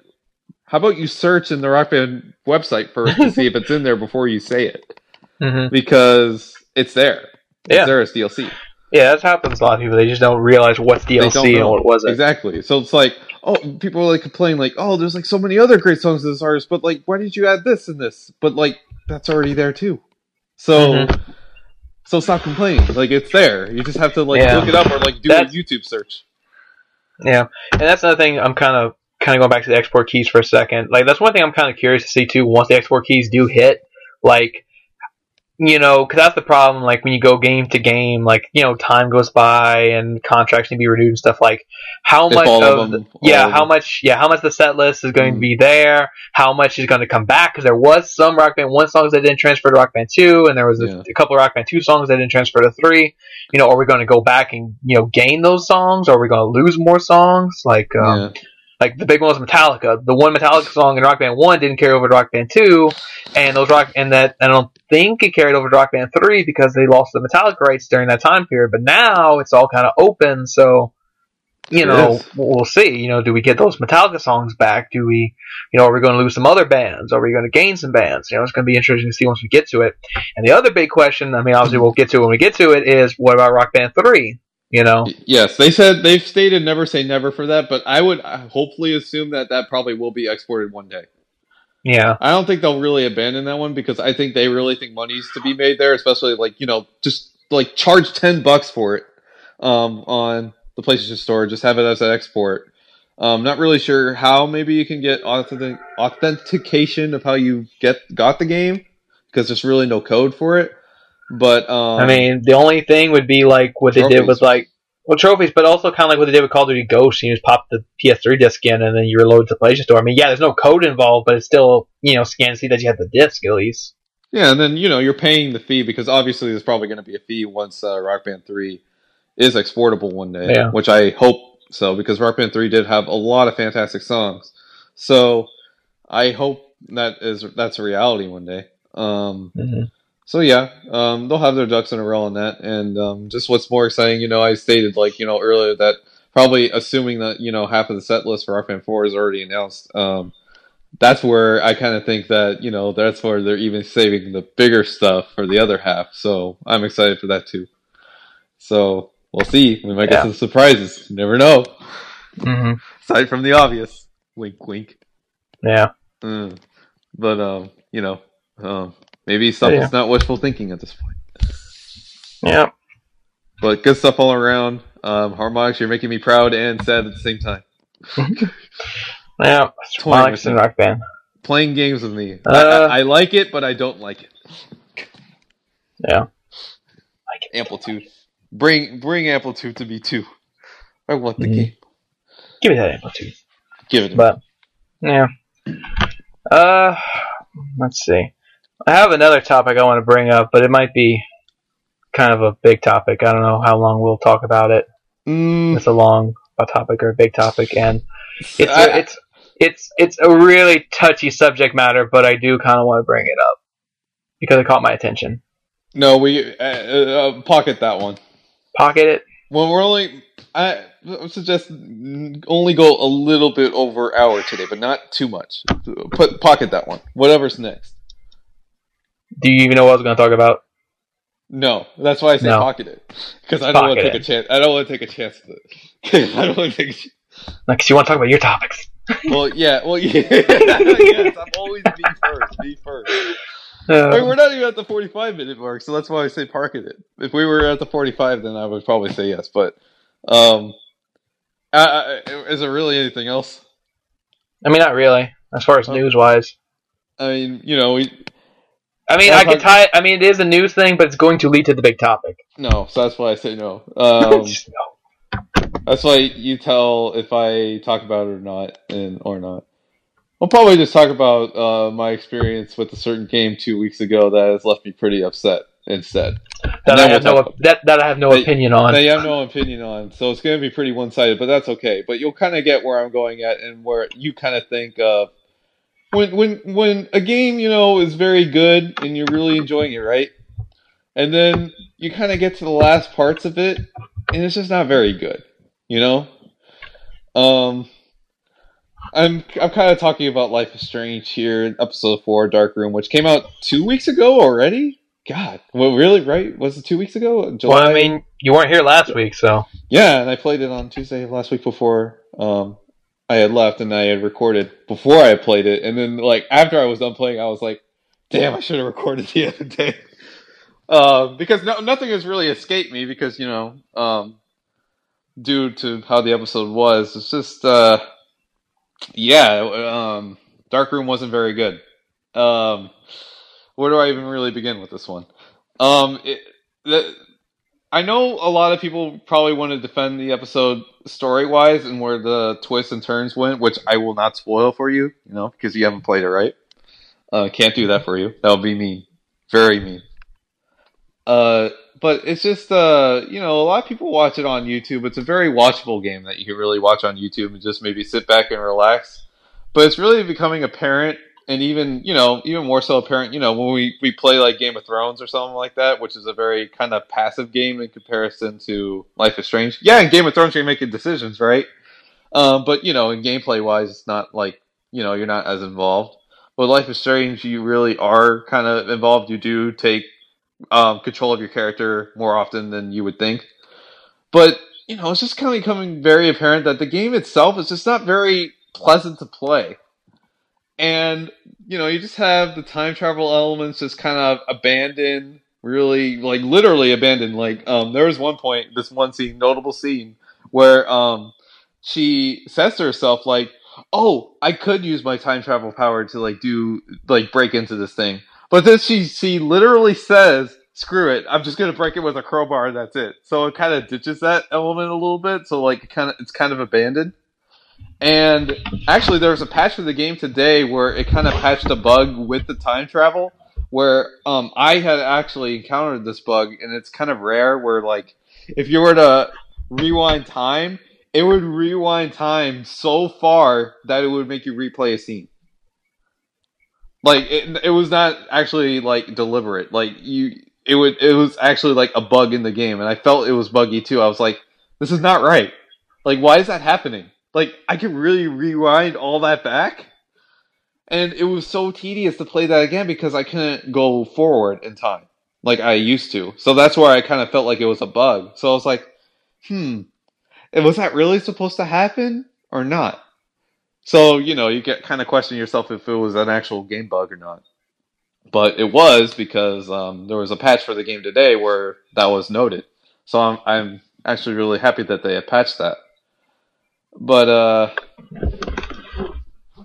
how about you search in the Rock Band website first to see if it's in there before you say it hmm because it's there. It's Yeah. there as DLC. Yeah, that happens to a lot of people. They just don't realize what's DLC and what wasn't. Exactly. So it's like, oh, people are like complaining, like, oh, there's like so many other great songs of this artist, but like, why did you add this and this? But like, that's already there too. So, Mhm. so stop complaining. Like, it's there. You just have to like Yeah. look it up or like do a YouTube search. Yeah, and that's another thing. I'm kind of kind of going back to the export keys for a second. Like that's one thing I'm kind of curious to see too. Once the export keys do hit, like you know, because that's the problem. Like when you go game to game, like you know, time goes by and contracts need to be renewed and stuff. Like how If much of, of the- them- yeah, how much yeah, how much the set list is going to Mhm. be there? How much is going to come back? Because there was some Rock Band one songs that didn't transfer to Rock Band two, and there was a, Yeah. a couple of Rock Band two songs that didn't transfer to three. You know, are we going to go back and you know gain those songs? Or are we going to lose more songs? Like um, yeah. Like the big one was Metallica. The one Metallica song in Rock Band One didn't carry over to Rock Band Two, and those rock and that I don't think it carried over to Rock Band Three because they lost the Metallica rights during that time period. But now it's all kind of open, so you know we'll see. You know, do we get those Metallica songs back? Do we, you know, are we going to lose some other bands? Are we going to gain some bands? You know, it's going to be interesting to see once we get to it. And the other big question, I mean, obviously we'll get to it when we get to it, is what about Rock Band Three? You know, Yes, they said they've stated never say never for that, but I would hopefully assume that that probably will be exported one day. yeah, I don't think they'll really abandon that one because I think they really think money's to be made there, especially like you know just like charge ten bucks for it um, on the PlayStation Store, just have it as an export. Um, not really sure how maybe you can get authentic- authentication of how you get got the game because there's really no code for it. But um, I mean, the only thing would be like what they did was like well trophies, but also kind of like what they did with Call of Duty Ghosts. You just pop the PS3 disc in, and then you reload the PlayStation Store. I mean, yeah, there's no code involved, but it's still you know scan to see that you have the disc at least. Yeah, and then you know you're paying the fee because obviously there's probably going to be a fee once uh, Rock Band Three is exportable one day, Yeah. which I hope so because Rock Band Three did have a lot of fantastic songs. So I hope that is that's a reality one day. Um, Mm-hmm. So yeah, um, they'll have their ducks in a row on that, and um, just what's more exciting, you know, I stated like you know earlier that probably assuming that you know half of the set list for Band Four is already announced. Um, that's where I kind of think that you know that's where they're even saving the bigger stuff for the other half. So I'm excited for that too. So we'll see. We might get Yeah. some surprises. You never know. Mm-hmm. Aside from the obvious, wink, wink. Yeah, Mm. But um, you know, um, maybe stuff Yeah. not wishful thinking at this point. yeah, But good stuff all around. Um, Harmonix, you're making me proud and sad at the same time. Yeah, Harmonix and. Rock Band. Playing games with me. I- Uh, I, I like it, but I don't like it. Yeah. Like Amplitude. Bring bring amplitude to me too. I want the Mhm. game. Give me that amplitude. Give it. to me. But yeah. Uh, let's see. I have another topic I want to bring up, but it might be kind of a big topic. I don't know how long we'll talk about it. Mm, It's a long a topic or a big topic, and it's a, it's it's it's a really touchy subject matter. But I do kind of want to bring it up because it caught my attention. no, we uh, uh, pocket that one. Pocket it. Well, we're only. I I suggest only go a little bit over hour today, but not too much. Put pocket that one. Whatever's next. Do you even know what I was going to talk about? No, that's why I say No. pocket it because I don't want to take a chance. I don't want to take a chance. I don't want to take. A ch- Like, 'cause you want to talk about your topics. well, yeah, well, yeah. yes, I'm always me first. Me first. I mean, we're not even at the 45 minute mark, so that's why I say park it. If we were at the 45, then I would probably say yes. But um, I, I, is there really anything else? I mean, not really, as far as Oh. news wise. I mean, you know, we I mean, I could tie. it- I mean, it is a news thing, but it's going to lead to the big topic. no, so that's why I say no. Um, Just no. that's why you tell if I talk about it or not, and or not. I'll probably just talk about uh, my experience with a certain game two weeks ago that has left me pretty upset instead. that I we'll have no that that I have no That- opinion on. that you have no opinion on. So it's going to be pretty one sided, but that's okay. But you'll kind of get where I'm going at and where you kind of think of when when when a game you know is very good and you're really enjoying it, right? And then you kind of get to the last parts of it, and it's just not very good, you know. Um, I'm I'm kind of talking about Life is Strange here, in episode four, Dark Room, which came out two weeks ago already. God, well, really? Right? Was it two weeks ago? well, I mean, you weren't here last week, so Yeah, and I played it on Tuesday of last week before um, I had left, and I had recorded before I played it, and then like after I was done playing, I was like, "Damn, I should have recorded the other day," um, because no, nothing has really escaped me because you know, um, due to how the episode was, it's just uh, yeah, um, Dark Room wasn't very good. Um, where do I even really begin with this one? Um, it, the, I know a lot of people probably want to defend the episode story wise and where the twists and turns went, which I will not spoil for you, you know, because you haven't played it, right? Uh, can't do that for you. That would be mean. Very mean. Uh, but it's just, uh, you know, a lot of people watch it on YouTube. It's a very watchable game that you can really watch on YouTube and just maybe sit back and relax. But it's really becoming apparent and even you know even more so apparent you know when we we play like game of thrones or something like that which is a very kind of passive game in comparison to life is strange. Yeah in game of thrones you're making decisions right? Um, but you know in gameplay wise it's not like you know you're not as involved. But life is strange you really are kind of involved. You do take um, control of your character more often than you would think. But you know it's just kind of becoming very apparent that the game itself is just not very pleasant to play and you know you just have the time travel elements just kind of abandoned really like literally abandoned. Like um there was one point this one scene notable scene where um she says to herself like oh i could use my time travel power to like do like break into this thing. But then she she literally says screw it i'm just gonna break it with a crowbar that's it. So it kind of ditches that element a little bit so like kind of it's kind of abandoned and actually, there was a patch for the game today where it kind of patched a bug with the time travel. Where um, I had actually encountered this bug, and it's kind of rare. Where like, if you were to rewind time, it would rewind time so far that it would make you replay a scene. Like it, it was not actually like deliberate. Like you, it would, it was actually like a bug in the game, and I felt it was buggy too. I was like, this is not right. Like, why is that happening? Like I could really rewind all that back. And it was so tedious to play that again because I couldn't go forward in time like I used to. So that's where I kind of felt like it was a bug. So I was like, hmm, and was that really supposed to happen or not? So, you know, you get kind of question yourself if it was an actual game bug or not. But it was because um, there was a patch for the game today where that was noted. So I'm, I'm actually really happy that they had patched that. But uh,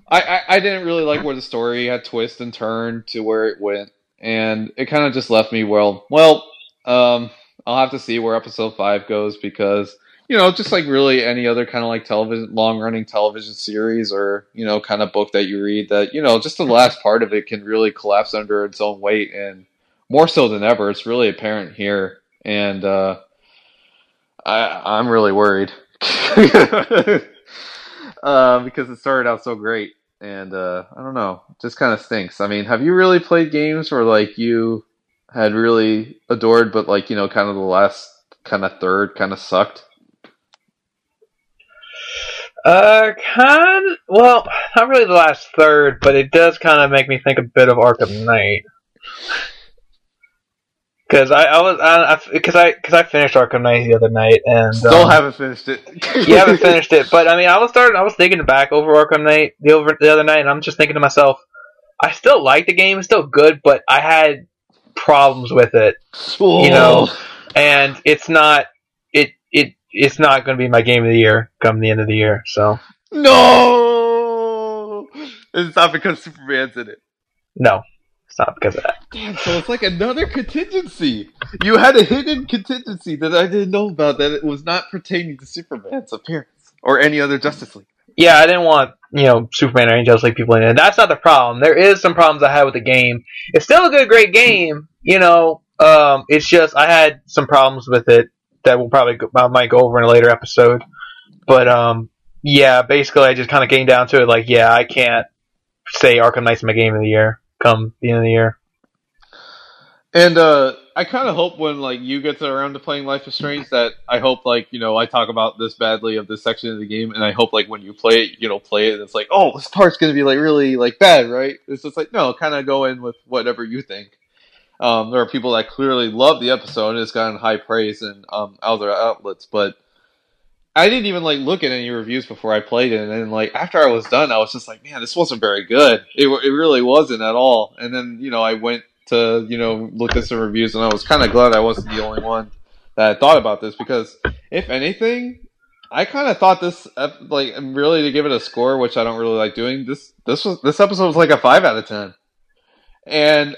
I, I I didn't really like where the story had twist and turned to where it went, and it kind of just left me well. Well, um, I'll have to see where episode five goes because you know, just like really any other kind of like television, long running television series or, you know, kind of book that you read that, you know, just the last part of it can really collapse under its own weight. And more so than ever, it's really apparent here. And, uh, I, I'm really worried uh, because it started out so great. And, uh, I don't know, just kind of stinks. I mean, have you really played games where like you had really adored, but like, you know, kind of the last kind of third kind of sucked? Uh, kind. Well, not really the last third, but it does kind of make me think a bit of Arkham Knight. Because I, I was because I because I, I, finished Arkham Knight the other night and still um, haven't finished it. you haven't finished it, but I mean, I was starting. I was thinking back over Arkham Knight the over the other night, and I'm just thinking to myself, I still like the game, it's still good, but I had problems with it, you know, and it's not it it it's not going to be my game of the year come the end of the year. So no, it's not because Superman's in it. No, not because of that. Damn, so it's like another contingency. You had a hidden contingency that I didn't know about that it was not pertaining to Superman's appearance or any other Justice League. Yeah, I didn't want you know Superman or any Justice League people in it. That's not the problem. There is some problems I had with the game. It's still a good, great game. You know, um, it's just I had some problems with it that we'll probably go, I might go over in a later episode. But um, yeah, basically, I just kind of came down to it. Like, yeah, I can't say Arkham Knight's my game of the year come the end of the year. And uh, I kind of hope when like you get around to playing Life is Strange that I hope like you know I talk about this badly of this section of the game, and I hope like when you play it, you know, play it, and it's like, oh, this part's gonna be like really like bad, right? It's just like no, kind of go in with whatever you think. Um, there are people that clearly love the episode and it's gotten high praise in um, other outlets, but I didn't even like look at any reviews before I played it, and then like after I was done, I was just like, man, this wasn't very good. It it really wasn't at all. And then you know I went to you know look at some reviews, and I was kind of glad I wasn't the only one that thought about this because if anything, I kind of thought this like really to give it a score, which I don't really like doing. This this was this episode was like a five out of ten, and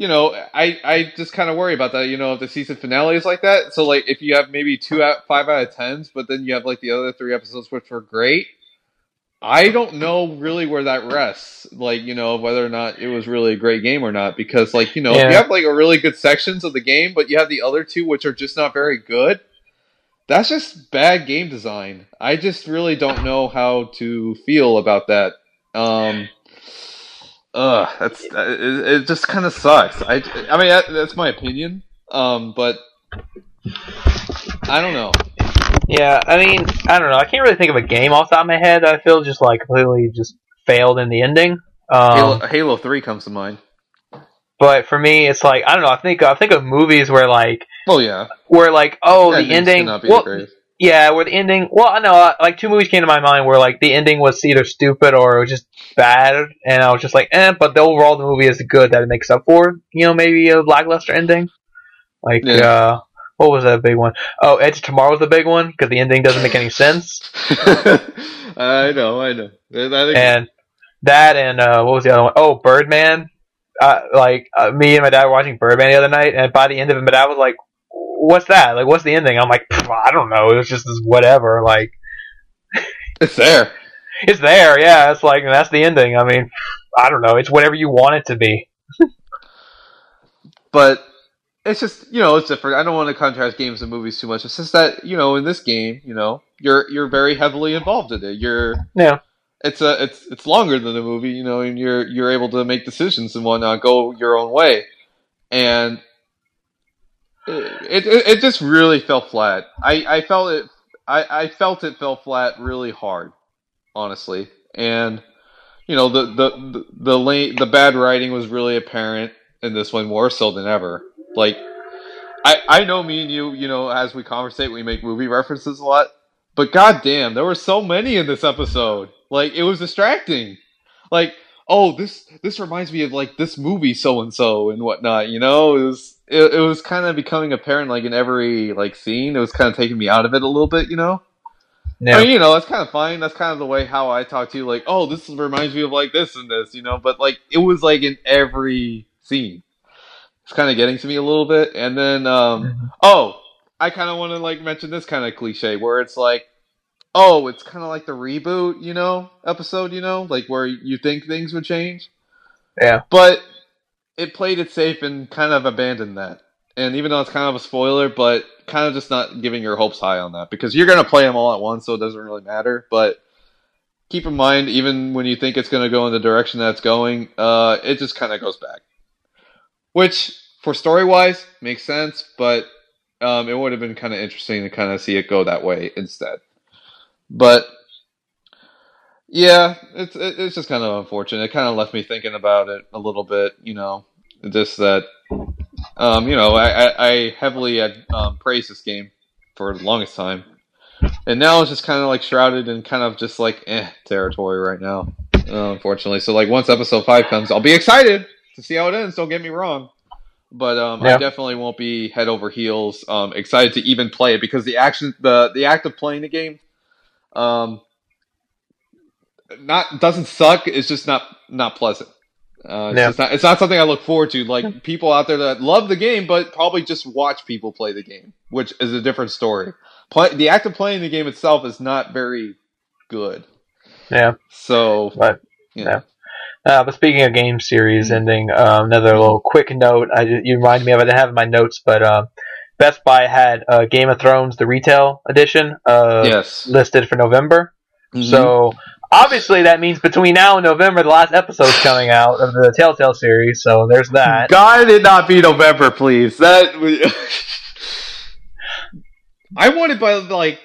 you know, I I just kind of worry about that. You know, if the season finale is like that, so like if you have maybe two out five out of tens, but then you have like the other three episodes which were great. I don't know really where that rests, like you know whether or not it was really a great game or not, because like you know yeah. if you have like a really good sections of the game, but you have the other two which are just not very good, that's just bad game design. I just really don't know how to feel about that. Um, Ugh, that's it, it just kind of sucks. I, I mean that, that's my opinion, um, but I don't know. Yeah, I mean, I don't know. I can't really think of a game off the top of my head. I feel just like completely just failed in the ending. Um, Halo, Halo Three comes to mind. But for me, it's like I don't know. I think I think of movies where like, oh yeah, where like oh the ending. Well, yeah, where the ending. Well, I know, uh, like two movies came to my mind where like the ending was either stupid or it was just bad, and I was just like, eh. But the overall the movie is good that it makes up for. You know, maybe a lackluster ending. Like, yeah. uh, what was that big one? Oh, Edge of Tomorrow was the big one because the ending doesn't make any sense. I know, I know. I and that and uh, what was the other one? Oh, Birdman. Uh, like uh, me and my dad were watching Birdman the other night, and by the end of it, my dad was like, what's that? Like, what's the ending? I'm like, I don't know. It's just this whatever. Like, it's there. It's there. Yeah. It's like that's the ending. I mean, I don't know. It's whatever you want it to be. but it's just you know it's different. I don't want to contrast games and movies too much. It's just that you know in this game, you know, you're you're very heavily involved in it. You're yeah. It's a it's it's longer than the movie, you know, and you're you're able to make decisions and whatnot, go your own way, and it, it, just really fell flat. I, I felt it. I, I felt it fell flat really hard, honestly. And you know the the the the, the bad writing was really apparent in this one more so than ever. Like I I know me and you, you know, as we conversate, we make movie references a lot. But goddamn, there were so many in this episode. Like it was distracting. Like oh this this reminds me of like this movie so and so and whatnot. You know, it was it, it was kind of becoming apparent, like in every like scene, it was kind of taking me out of it a little bit, you know. Yeah. I mean, you know, that's kind of fine. That's kind of the way how I talk to you, like, oh, this reminds me of like this and this, you know. But like, it was like in every scene. It's kind of getting to me a little bit, and then, um, Mhm. oh, I kind of want to like mention this kind of cliche where it's like, oh, it's kind of like the reboot, you know, episode, you know, like where you think things would change, Yeah. but it played it safe and kind of abandoned that. And even though it's kind of a spoiler, but kind of just not giving your hopes high on that because you're gonna play them all at once, so it doesn't really matter. But keep in mind, even when you think it's gonna go in the direction that it's going, uh, it just kind of goes back. Which, for story wise, makes sense, but um, it would have been kind of interesting to kind of see it go that way instead. But yeah, it's it's just kind of unfortunate. It kind of left me thinking about it a little bit. You know, just that. Um, you know, I, I, heavily had um, praised this game for the longest time, and now it's just kind of like shrouded in kind of just like eh territory right now. Uh, unfortunately, so like once episode five comes, I'll be excited to see how it ends. Don't get me wrong, but um, I definitely won't be head over heels um, excited to even play it because the action, the the act of playing the game, um, not doesn't suck. It's just not not pleasant. Uh, it's, Yeah. just not, it's not something I look forward to. Like people out there that love the game, but probably just watch people play the game, which is a different story. Play, the act of playing the game itself is not very good. Yeah. So, But you yeah. Uh, but speaking of game series Mm-hmm. ending, um, another little quick note. I, you reminded me of it. I didn't have it in my notes, but uh, Best Buy had uh, Game of Thrones, the retail edition, uh, yes. listed for November. Mhm. So obviously that means between now and November, the last episode's coming out of the Telltale series. So there's that. God, it not be November, please. That I want it by like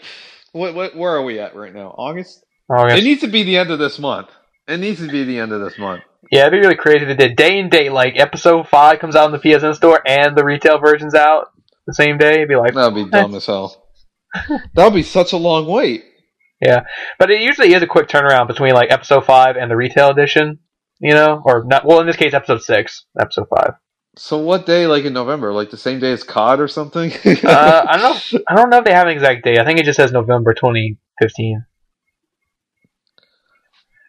what? What? Where are we at right now? August. August. It needs to be the end of this month. It needs to be the end of this month. Yeah, it'd be really crazy if it did day and date. Like episode five comes out in the PSN store and the retail version's out the same day. It'd be like, That'd be dumb as hell. That'd be such a long wait. But it usually is a quick turnaround between like episode five and the retail edition. You know, or not? Well, in this case, episode six, episode five. So what day? Like in November? Like the same day as COD or something? Uh, I don't know. I don't know if they have an exact date. I think it just says November 2015.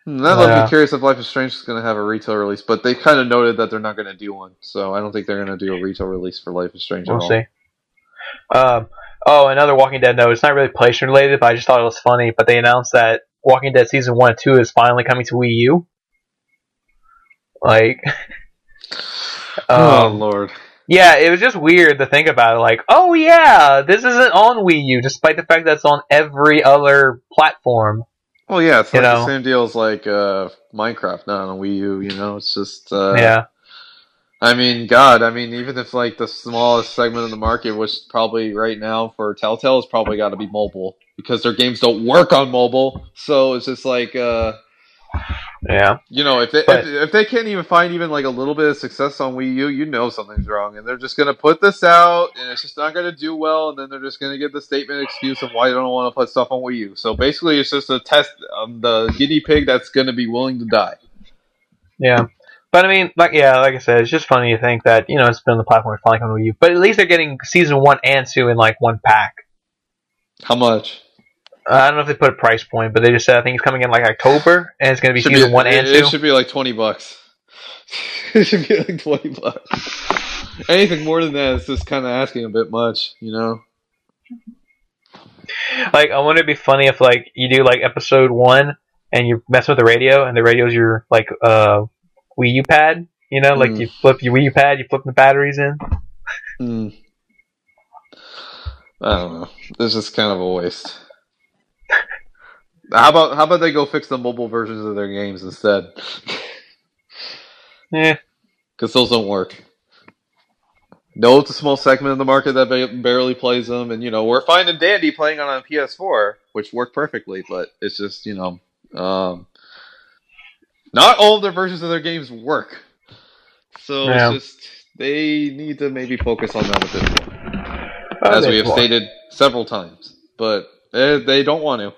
Hmm, That left Yeah. me curious if Life is Strange is going to have a retail release, but they kind of noted that they're not going to do one, so I don't think they're going to do a retail release for Life is Strange We'll at all. see. Um, oh, another Walking Dead note. It's not really PlayStation related, but I just thought it was funny. But they announced that Walking Dead season one and two is finally coming to Wii U. Like, oh um, lord. yeah, it was just weird to think about it. Like, oh yeah, this isn't on Wii U, despite the fact that it's on every other platform. Well, yeah, it's You like know. the same deal as like uh, Minecraft, not on Wii U. You know, it's just uh, yeah, I mean, God, I mean, even if like the smallest segment of the market, which probably right now for Telltale is probably got to be mobile because their games don't work on mobile. So it's just like, uh, yeah, you know, if they But- if, if they can't even find even like a little bit of success on Wii U, you know something's wrong, and they're just gonna put this out, and it's just not gonna do well, and then they're just gonna get the statement excuse of why they don't want to put stuff on Wii U. So basically, it's just a test of the guinea pig that's gonna be willing to die. yeah. But I mean, like, yeah, like I said, it's just funny to think that you know it's been on the platform it's finally coming to you. But at least they're getting season one and two in like one pack. How much? Uh, I don't know if they put a price point, but they just said I think it's coming in like October, and it's going to be Should season one and it, two. It should be like twenty bucks. it should be like twenty bucks. Anything more than that is just kind of asking a bit much, you know. Like, I wonder it'd be funny if like you do like episode one and you mess with the radio, and the radio's your like uh Wii U pad. You know, like Mm. you flip your Wii U pad, you flip the batteries in. Hmm. I don't know. This is kind of a waste. How about how about they go fix the mobile versions of their games instead? Yeah, Because those don't work. No, it's a small segment of the market that ba- barely plays them, and you know we're fine and dandy playing on a PS4, which worked perfectly. But it's just you know, um, not all of their versions of their games work. So Yeah. it's just they need to maybe focus on that a bit more, as we have stated several times. But they, they don't want to.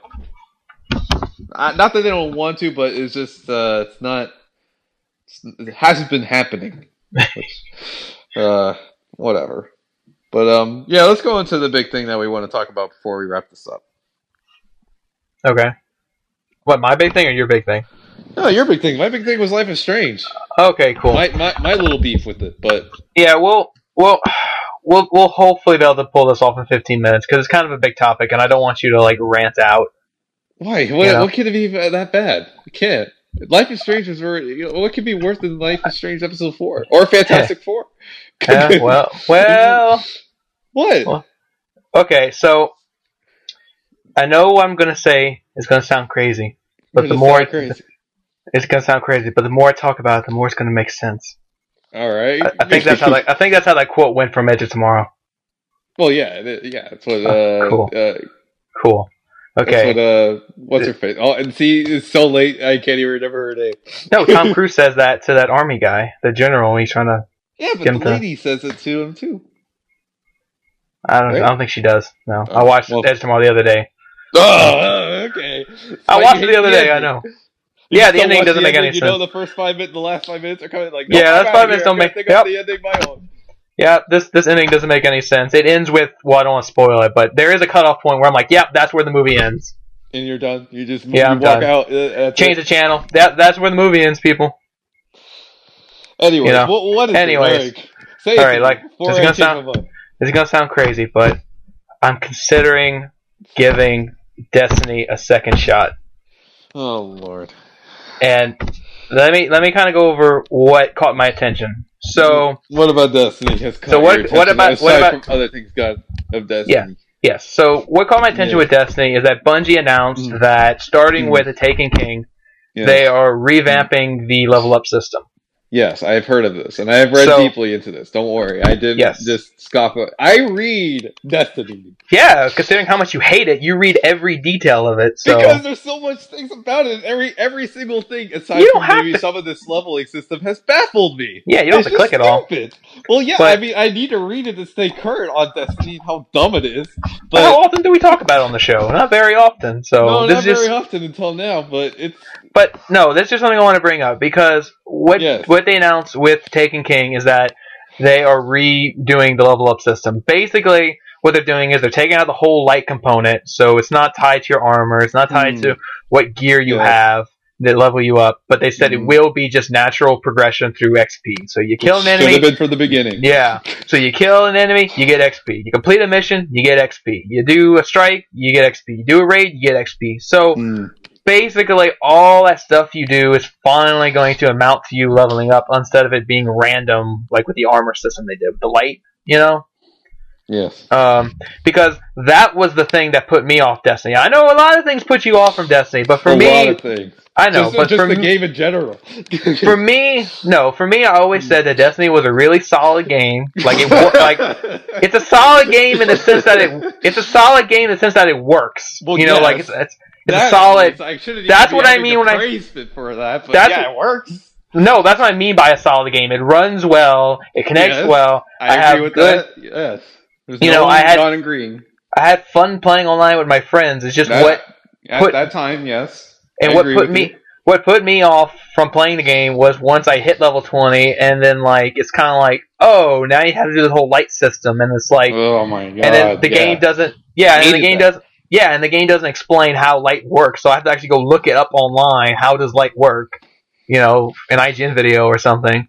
Uh, not that they don't want to, but it's just uh, it's not. It's, it hasn't been happening. Which, uh, whatever. But um, yeah, let's go into the big thing that we want to talk about before we wrap this up. Okay. What my big thing or your big thing? No, your big thing. My big thing was Life is Strange. Okay, cool. My my, my little beef with it, but yeah, we'll we'll we'll we'll hopefully be able to pull this off in 15 minutes because it's kind of a big topic, and I don't want you to like rant out. why? What, what could it be that bad? It can't. Life is Strange is very. You know, what could be worse than Life is Strange episode four or Fantastic Four? Yeah, well, well, what? Well, okay. So I know what I'm gonna say is gonna sound crazy, but the more crazy. It's gonna sound crazy, but the more I talk about it, the more it's gonna make sense. All right. I, I think that's how that, I think that's how that quote went from Edge of Tomorrow. well, yeah, it- yeah. That's what. Uh, Oh, cool. uh, Cool. That's Okay. what, uh, what's her face? Oh, and see, it's so late, I can't even remember her name. No, Tom Cruise says that to that army guy, the general. He's trying to. Yeah, but the him to- lady says it to him too. I don't. Right? I don't think she does. No, I Oh, watched well- Edge of Tomorrow the other day. Oh, okay. I watched it the other day. I know. Yeah, the ending doesn't the make any sense. You know, the first five minutes, the last five minutes are coming like. Yeah, no, I five minutes don't make- yep. the ending my own. Yeah, this this ending doesn't make any sense. It ends with well, I don't want to spoil it, but there is a cutoff point where I'm like, yep, that's where the movie ends. And you're done. You just Yeah, you I'm walk done. out. uh, Change it. the channel. That that's where the movie ends, people. Anyway, you know. what, what is Anyways. it, Eric? Say it All right, like, before it's gonna sound- my mind. This is gonna sound crazy, but I'm considering giving Destiny a second shot. Oh lord. And let me let me kind of go over what caught my attention. So What about Destiny? Has caught So what- what about- what about- other things God of Destiny? Yeah. yes, so what caught my attention Yeah. with Destiny is that Bungie announced Mm. that starting Mm. with the Taken King, Yeah. they are revamping the level up system. Yes, I've heard of this, and I have read So- deeply into this. Don't worry, I didn't Yes. just scoff. At, I read Destiny Yeah, considering how much you hate it, you read every detail of it. So because there's so much things about it. Every every single thing, aside from have maybe to- some of this leveling system, has baffled me. yeah, you don't It's have to click it all. Well, yeah, But- I mean, I need to read it to stay current on Destiny. and How dumb it is, But how often do we talk about it on the show? Not very often. So no, this not is just very often until now. But it's But no, that's just something I want to bring up because what Yes. what they announced with Taken King is that they are redoing the level up system. Basically, what they're doing is they're taking out the whole light component, so it's not tied to your armor, it's not tied Hmm. to what gear you Yeah. have that level you up. But they said it Hmm. will be just natural progression through XP. So you kill an should enemy, have been from the beginning. yeah. So you kill an enemy, you get XP. You complete a mission, you get XP. You do a strike, you get XP. You do a raid, you get XP. So Hmm. Basically all that stuff you do is finally going to amount to you leveling up instead of it being random like with the armor system they did with the light you know Yes. um, because that was the thing that put me off destiny i know a lot of things put you off from destiny but for a me lot of things. i know just, but just for the me, game in general. for me no for me i always said that destiny was a really solid game like it like it's a solid game in the sense that it it's a solid game in the sense that it works Well, you know yes. like it's it's, it's a solid is- I that's what I mean when I- praise it for that. But That's yeah, it works. No, that's what I mean by a solid game. It runs well. It connects Yes, well. I, I agree have with good- that. Yes. There's You no know, I had- non agreeing. I had fun playing online with my friends. It's just That- what At put- that time, yes. and I what agree put with me you. what put me off from playing the game was once I hit level twenty, and then like it's kind of like oh now you have to do the whole light system, and it's like oh my god. and then the yeah. game doesn't yeah, and the game that. does yeah, and the game doesn't explain how light works, so I have to actually go look it up online. How does light work? You know, an IGN video or something.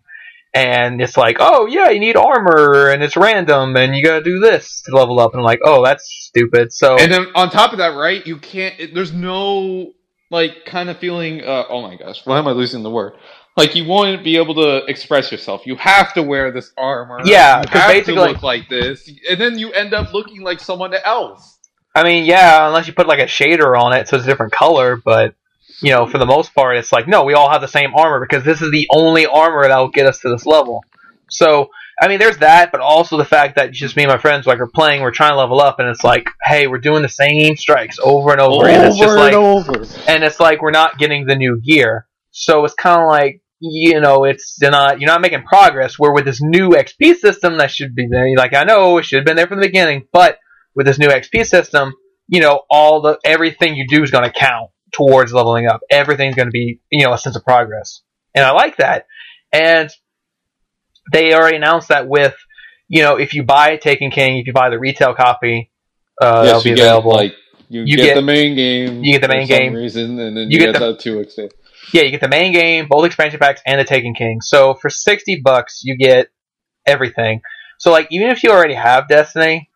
And it's like, oh yeah, you need armor, and it's random, and you gotta do this to level up. And I'm like, oh, that's stupid. So And then on top of that, right? You can't. It, there's no like kind of feeling. Uh, oh my gosh, why am I losing the word? Like you won't be able to express yourself. You have to wear this armor. Yeah, you have basically- to look like this, and then you end up looking like someone else. I mean, yeah, unless you put like a shader on it, so it's a different color. But you know, for the most part, it's like no, we all have the same armor because this is the only armor that will get us to this level. So I mean, there's that, but also the fact that just me and my friends like are playing, we're trying to level up, and it's like, hey, we're doing the same strikes over and over, over and it's just like, over. and it's like we're not getting the new gear. So it's kind of like you know, it's you're not you're not making progress. Where with this new XP system that should be there, like I know it should have been there from the beginning, but with this new XP system, you know, all the everything you do is going to count towards leveling up. Everything's going to be you know a sense of progress, and I like that. And they already announced that with you know, if you buy Taken King, if you buy the retail copy, uh, yes, that'll be you get available. like you, You get, get- the main game. you get the for main some game. reason, and then You you, get get, the- two extra. yeah, you get the main game, both expansion packs, and the Taken King. So for sixty bucks, you get everything. So like, even if you already have Destiny,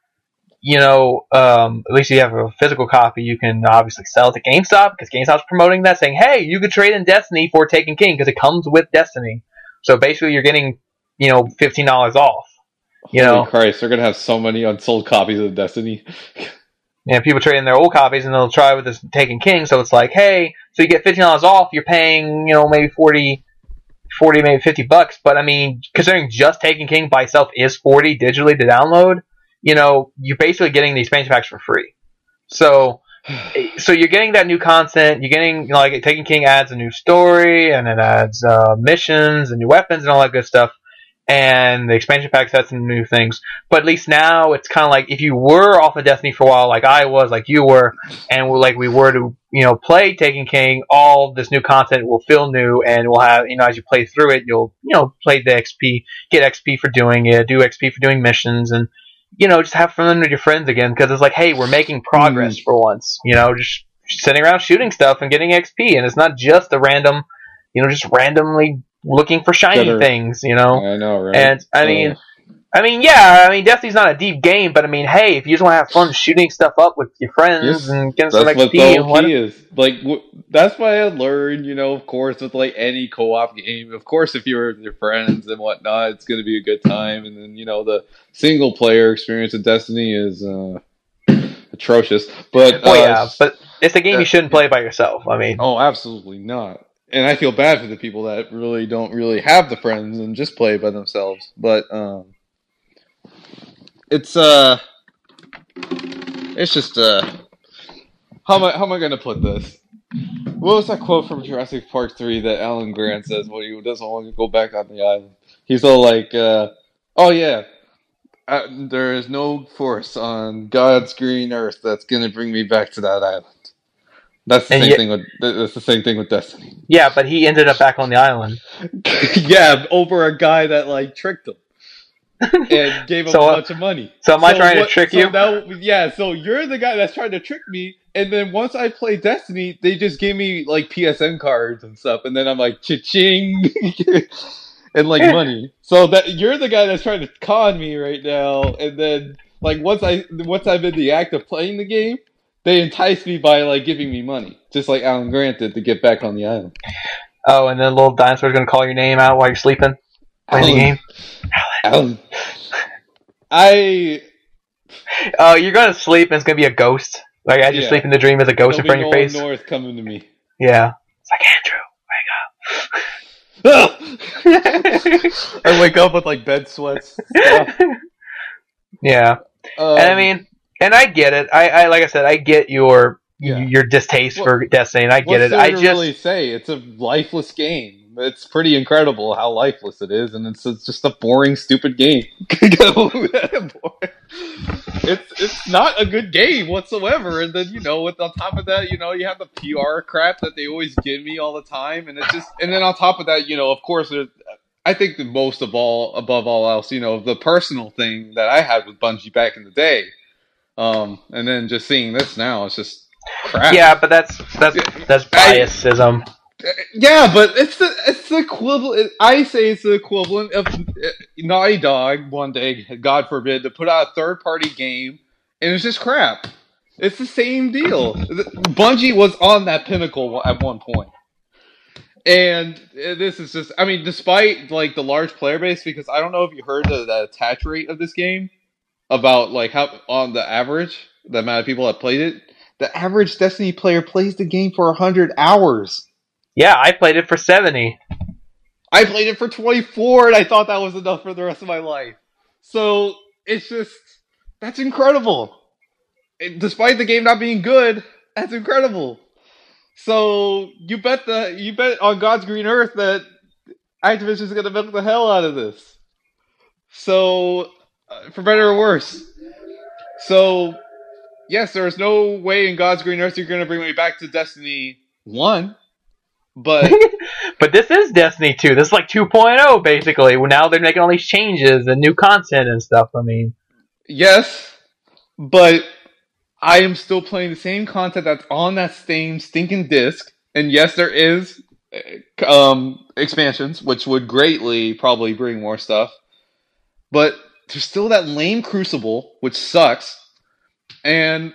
you know, um, at least if you have a physical copy. You can obviously sell it to GameStop because GameStop's promoting that, saying, "Hey, you could trade in Destiny for Taken King because it comes with Destiny." So basically, you're getting, you know, fifteen dollars off. You Holy know, Christ, they're gonna have so many unsold copies of Destiny. and people trade in their old copies and they'll try with this Taken King. So it's like, hey, so you get fifteen dollars off. You're paying, you know, maybe 40, 40, maybe fifty bucks. But I mean, considering just Taken King by itself is forty digitally to download, you know, you're basically getting the expansion packs for free. So, so you're getting that new content. You're getting you know, like Taken King adds a new story and it adds uh, missions and new weapons and all that good stuff. And the expansion packs had some new things. But at least now it's kind of like if you were off of Destiny for a while, like I was, like you were, and we like we were to you know play Taken King, all this new content will feel new, and we'll have you know as you play through it, you'll you know play the XP, get XP for doing it, do XP for doing missions, and you know just have fun with your friends again because it's like hey we're making progress mm. for once, you know just sitting around shooting stuff and getting XP, and it's not just a random, you know just randomly looking for shiny Better. things, you know. I know, right? And I mean, I mean, yeah, I mean, Destiny's not a deep game, but I mean, hey, if you just want to have fun shooting stuff up with your friends Yes, and getting some that's what XP, the what, is. Like w- that's why I learned, you know, of course, with like any co-op game. Of course, if you're with your friends and whatnot, it's going to be a good time. And then you know, the single player experience of Destiny is uh, atrocious. But oh uh, yeah, but it's a game uh, you shouldn't play by yourself. I mean, Oh, absolutely not. And I feel bad for the people that really don't really have the friends and just play by themselves. But um it's uh it's just uh how am I how am I gonna put this? What was that quote from Jurassic Park three that Alan Grant says when he doesn't want to go back on the island? He's all like, uh, "Oh yeah, uh, there is no force on God's green earth that's gonna bring me back to that island." That's the And same yet- thing with that's the same thing with Destiny. yeah, but he ended up back on the island. yeah, over a guy that like tricked him and gave him So, a uh, bunch of money. So am I trying to trick so you? Now, yeah, so you're the guy that's trying to trick me, and then once I play Destiny, they just gave me like PSN cards and stuff, and then I'm like cha-ching and like money. So that you're the guy that's trying to con me right now, and then like once I once I'm in the act of playing the game, they entice me by like giving me money, just like Alan Grant did to get back on the island. Oh, and then the little dinosaur's gonna call your name out while you're sleeping playing the game. Alan, I Oh, you're gonna sleep and it's gonna be a ghost. Like as you Yeah. sleep in the dream, as a ghost in there'll front of your Nolan face. North coming to me. Yeah, it's like Andrew, wake up. I wake up with like bed sweats. Stuff. yeah. Um, and I mean, and I get it. I, I like I said, I get your Yeah. your distaste What- for Destiny, and I get what's it. there I to just really say it's a lifeless game. It's pretty incredible how lifeless it is, and it's, it's just a boring, stupid game. it's it's not a good game whatsoever. And then you know, with on top of that, you know, you have the PR crap that they always give me all the time, and it's just, and then on top of that, you know, of course, there's, I think the most of all, above all else, you know, the personal thing that I had with Bungie back in the day, um, and then just seeing this now, it's just crap. yeah, but that's that's that's I- biasism. Yeah, but it's the it's the equivalent. I say it's the equivalent of uh, Naughty Dog one day, God forbid, to put out a third party game and it's just crap. It's the same deal. Bungie was on that pinnacle at one point. and uh, this is just. I mean, despite like the large player base, because I don't know if you heard the, the attach rate of this game about like how on the average the amount of people that played it. The average Destiny player plays the game for hundred hours. Yeah, I played it for seventy. I played it for 24 and I thought that was enough for the rest of my life. So it's just, that's incredible. It- despite the game not being good, that's incredible. So you bet the, you bet on God's green earth that Activision's gonna milk the hell out of this. So, uh, for better or worse. So, yes, there's no way in God's green earth you're gonna bring me back to Destiny 1. But but this is Destiny 2. This is like 2.0 basically. Now they're making all these changes and new content and stuff. I mean, Yes, but I am still playing the same content that's on that same stinking disc. And yes, there is uh, um, expansions, which would greatly probably bring more stuff. But there's still that lame Crucible, which sucks. And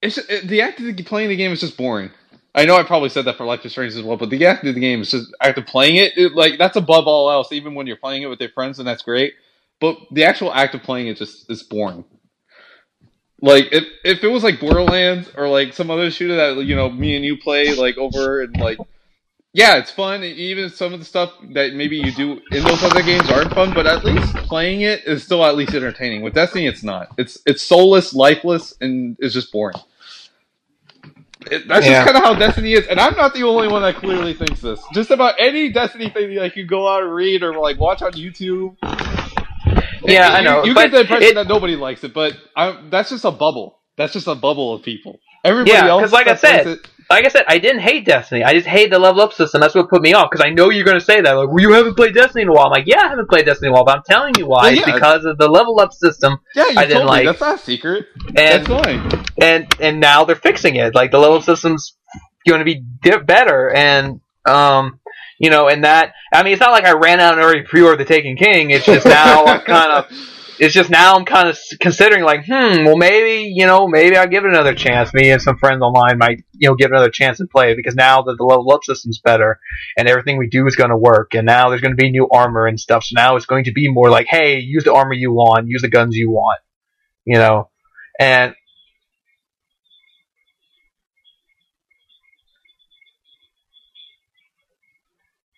it's it, the act of playing the game is just boring. I know I probably said that for Life is Strange as well, but the act of the game is just of playing it, it like that's above all else. Even when you're playing it with your friends, and that's great. But the actual act of playing it just is boring. Like if if it was like Borderlands or like some other shooter that you know me and you play like over and like yeah, it's fun. Even some of the stuff that maybe you do in those other games aren't fun, but at least playing it is still at least entertaining. With Destiny, it's not. It's it's soulless, lifeless, and it's just boring. It, that's Yeah. just kind of how Destiny is, and I'm not the only one that clearly thinks this. Just about any Destiny thing that you go out and read or like watch on YouTube. Yeah, you, I know, You but get the impression it- that nobody likes it, but I, that's just a bubble. That's just a bubble of people. Everybody Yeah, else, 'cause like I said, it, like I said, I didn't hate Destiny. I just hate the level up system. That's what put me off because I know you're going to say that. Like, well, you haven't played Destiny in a while. I'm like, yeah, I haven't played Destiny in a while, but I'm telling you why. Well, It's yeah. because of the level up system, yeah, you I didn't told me like- that's not a secret. and that's fine. and and now they're fixing it. Like the level system's going to be di- better, and um, you know, and that. I mean, it's not like I ran out and already pre-ordered the Taken King. It's just now I'm kind of. It's just now I'm kind of considering like, hmm, well maybe you know maybe I'll give it another chance. Me and some friends online might you know give it another chance and play it because now that the level up system's better and everything we do is going to work, and now there's going to be new armor and stuff. So now it's going to be more like, hey, use the armor you want, use the guns you want, you know, and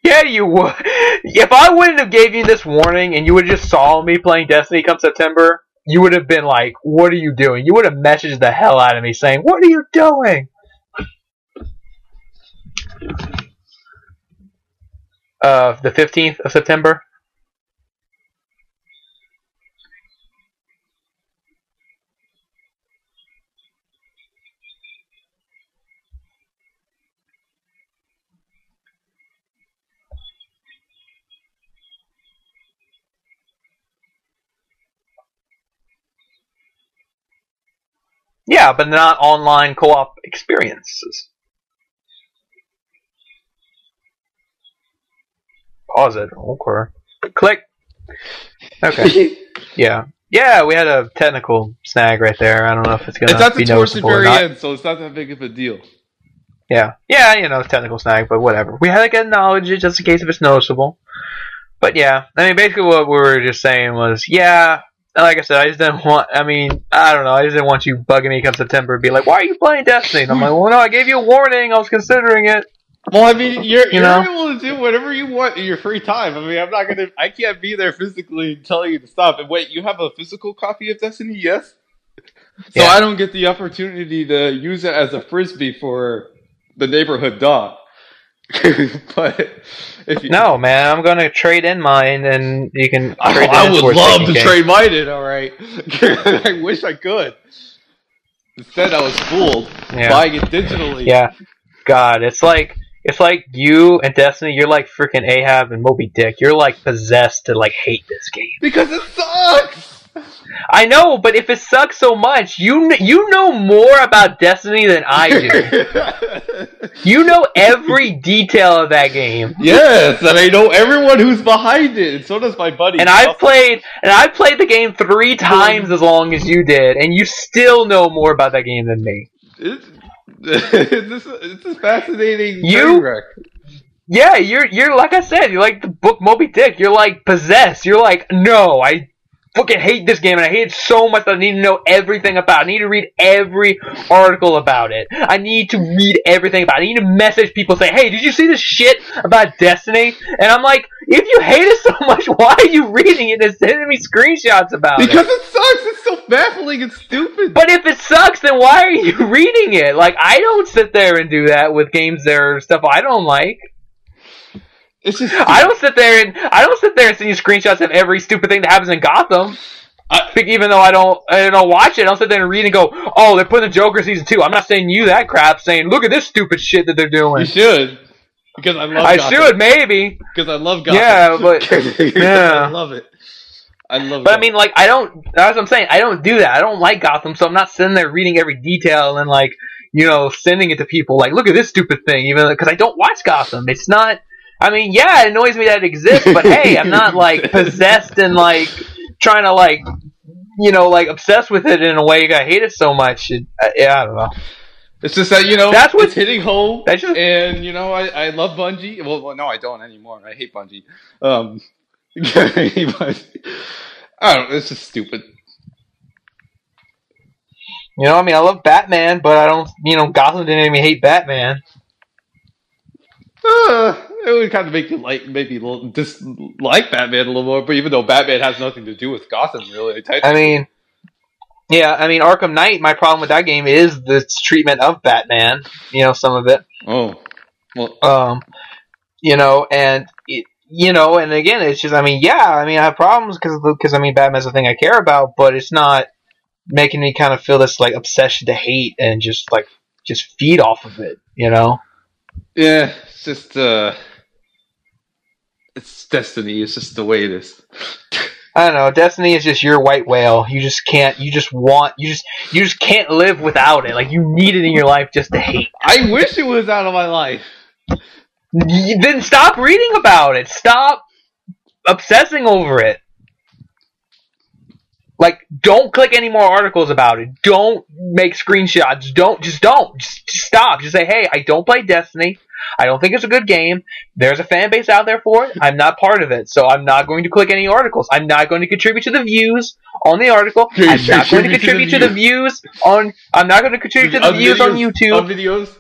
Yeah, you would. If I wouldn't have gave you this warning and you would have just saw me playing Destiny come September, you would have been like, "What are you doing?" You would have messaged the hell out of me saying, "What are you doing?" Uh, the fifteenth of September. Yeah, but not online co-op experiences. Pause it. Okay. Click. Okay. Yeah. Yeah, we had a technical snag right there. I don't know if it's gonna It's at be the towards the noticeable or very end, so it's not that big of a deal. Yeah. Yeah, you know, technical snag, but whatever. We had to acknowledge it just in case if it's noticeable. But yeah, I mean, basically what we were just saying was, yeah, like I said, I just didn't want, I mean, I don't know, I just didn't want you bugging me come September and be like, why are you playing Destiny? And I'm like, well, no, I gave you a warning, I was considering it. Well, I mean, you're You are able to do whatever you want in your free time. I mean, I'm not gonna, I can't be there physically and tell you to stop. And wait, you have a physical copy of Destiny? Yes. So Yeah. I don't get the opportunity to use it as a frisbee for the neighborhood dog. but if you, No, man, I'm gonna trade in mine and you can I, I would love to game. trade mine in. All right, I wish I could. Instead, I was fooled Yeah. buying it digitally. Yeah. God, it's like it's like you and Destiny, you're like freaking Ahab and Moby Dick. You're like possessed to like hate this game. because it sucks. I know, but if it sucks so much, you kn- you know more about Destiny than I do. you know every detail of that game. yes, and I know everyone who's behind it, and so does my buddy. And I've played and I've played the game 3 times as long as you did, and you still know more about that game than me. It's, it's, it's a fascinating You- wreck. Yeah, you're you're like I said, you're like the book Moby Dick. You're like possessed. You're like, no, I fucking hate this game, and I hate it so much that I need to know everything about. it. I need to read every article about it. I need to read everything about. it. I need to message people say, hey, did you see this shit about Destiny? And I'm like, if you hate it so much, why are you reading it and sending me screenshots about it? Because it sucks. It's so baffling and stupid. But if it sucks, then why are you reading it? Like, I don't sit there and do that with games that are stuff I don't like. It's just I don't sit there and I don't sit there and send you screenshots of every stupid thing that happens in Gotham. I think even though I don't I don't watch it, I'll sit there and read and go, "Oh, they're putting the Joker season two. I'm not saying you that crap. Saying, look at this stupid shit that they're doing." You should. because I love. I Gotham. should maybe. because I love Gotham. Yeah, but yeah. I love it. I love. It. But I mean, like, I don't. That's what I'm saying. I don't do that. I don't like Gotham, so I'm not sitting there reading every detail and like, you know, sending it to people. Like, look at this stupid thing. Even because I don't watch Gotham. It's not. I mean, yeah, it annoys me that it exists, but hey, I'm not like possessed and like trying to like, you know, like obsessed with it in a way. I hate it so much. It, I, yeah, I don't know. It's just that you know That's what's hitting home, That's just- and you know I, I love Bungie. Well, well, no, I don't anymore. I hate Bungie. Um, I hate Bungie. I don't. It's just stupid. You know, I mean, I love Batman, but I don't. You know, Gotham didn't even hate Batman. Uh, it would kind of make you like maybe dislike Batman a little more, but even though Batman has nothing to do with Gotham, really. I mean, yeah, I mean, Arkham Knight. My problem with that game is the treatment of Batman. You know, some of it. oh, well, Um, you know, and it, you know, and again, it's just. I mean, yeah, I mean, I have problems because because I mean, Batman's the thing I care about, but it's not making me kind of feel this like obsession to hate and just like just feed off of it. You know. yeah, it's just uh, it's destiny. It's just the way it is. I don't know. Destiny is just your white whale. You just can't. You just want. You just. You just can't live without it. Like you need it in your life just to hate. I wish it was out of my life. Then stop reading about it. Stop obsessing over it. Like, don't click any more articles about it. Don't make screenshots. Don't just don't. Just, just stop. Just say, hey, I don't play Destiny. I don't think it's a good game. There's a fan base out there for it. I'm not part of it, so I'm not going to click any articles. I'm not going to contribute to the views on the article. I'm not going to contribute to the views on. I'm not going to contribute to the views on YouTube On videos.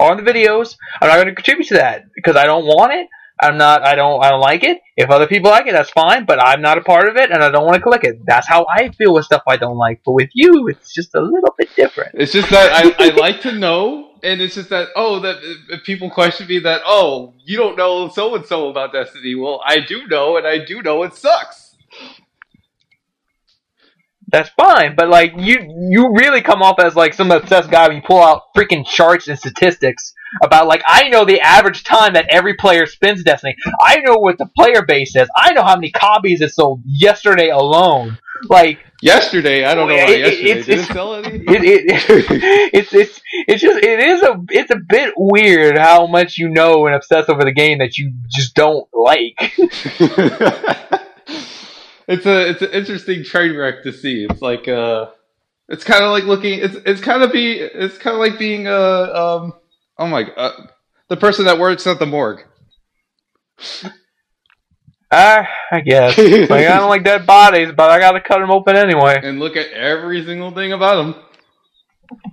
on the videos. I'm not going to contribute to that because I don't want it. I'm not. I don't. I don't like it. If other people like it, that's fine. But I'm not a part of it, and I don't want to click it. That's how I feel with stuff I don't like. But with you, it's just a little bit different. It's just that I, I like to know, and it's just that oh, that if- people question me that oh, you don't know so and so about Destiny. Well, I do know, and I do know it sucks. That's fine. But like you, you really come off as like some obsessed guy when you pull out freaking charts and statistics about like I know the average time that every player spends Destiny. I know what the player base is. I know how many copies it sold yesterday alone. Like Yesterday, I don't know It- it- yesterday. it's- Did it it's- sell any? it, it, it's it's it's just it is a it's a bit weird how much you know and obsess over the game that you just don't like. it's a it's an interesting train wreck to see. It's like uh, it's kind of like looking. It's it's kind of be it's kind of like being uh um oh my uh, the person that works at the morgue. Uh, I guess like I don't like dead bodies, but I gotta cut them open anyway. and look at every single thing about them.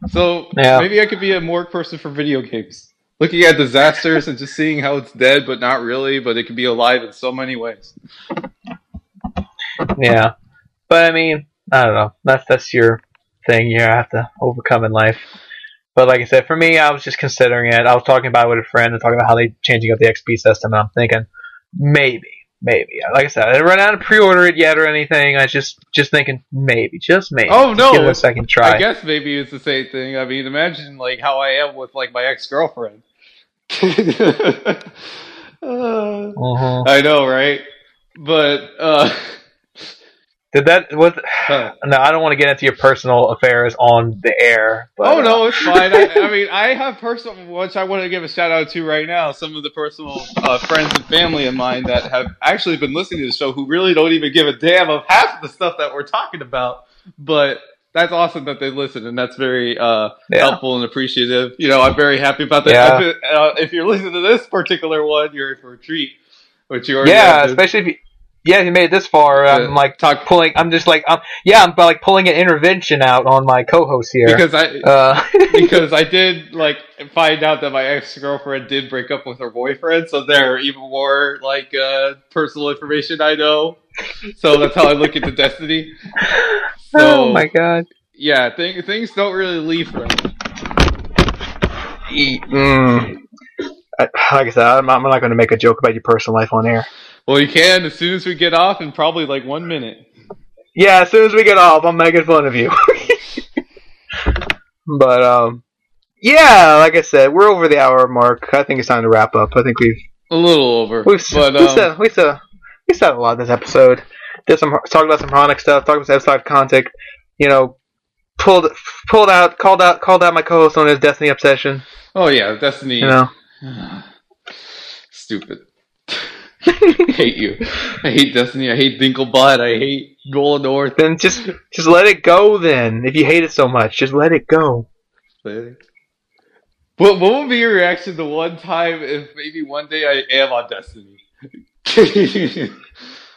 So Yeah. maybe I could be a morgue person for video games, looking at disasters and just seeing how it's dead, but not really, but it can be alive in so many ways. Yeah, but I mean I don't know. That's that's your thing you have to overcome in life. But like I said, for me, I was just considering it. I was talking about it with a friend and talking about how they changing up the XP system, and I'm thinking maybe, maybe. Like I said, I didn't run out and pre-order it yet or anything. I was just just thinking maybe, just maybe. Oh, no. give it a second try. I guess maybe it's the same thing. I mean, imagine like how I am with like my ex girlfriend. Mhm. I know, right? But uh, Did that was huh. no? I don't want to get into your personal affairs on the air. But, oh no, it's fine. I, I mean, I have personal, which I want to give a shout out to right now. Some of the personal uh, friends and family of mine that have actually been listening to the show, who really don't even give a damn of half of the stuff that we're talking about. But that's awesome that they listen, and that's very uh, Yeah. helpful and appreciative. You know, I'm very happy about that. Yeah. If, uh, if you're listening to this particular one, you're in for a treat. Which you already yeah, especially if you, yeah, you made it this far. I'm like talk pulling. I'm just like, um, yeah, I'm like pulling an intervention out on my co-host here. because I uh, because I did like find out that my ex girlfriend did break up with her boyfriend, so there are even more like uh, personal information I know. So that's how I look into Destiny. So oh my god. yeah, th- things don't really leave from me. Mm. I- Like I said, I'm I'm not going to make a joke about your personal life on air. Well, you can as soon as we get off in probably like one minute. Yeah, as soon as we get off, I'm making fun of you. but um, yeah, like I said, we're over the hour mark. I think it's time to wrap up. I think we've A little over. we've but, we've, um, said, we've, said, we've said a lot this episode. Did some talked about some chronic stuff. Talked about outside content. You know, pulled pulled out, called out, called out my co-host on his Destiny obsession. oh yeah, Destiny. You know, Stupid. I hate you. I hate Destiny. I hate Dinklebot. I hate Golden North. then just just let it go. Then, if you hate it so much, just let it go. What what would be your reaction the one time if maybe one day I am on Destiny?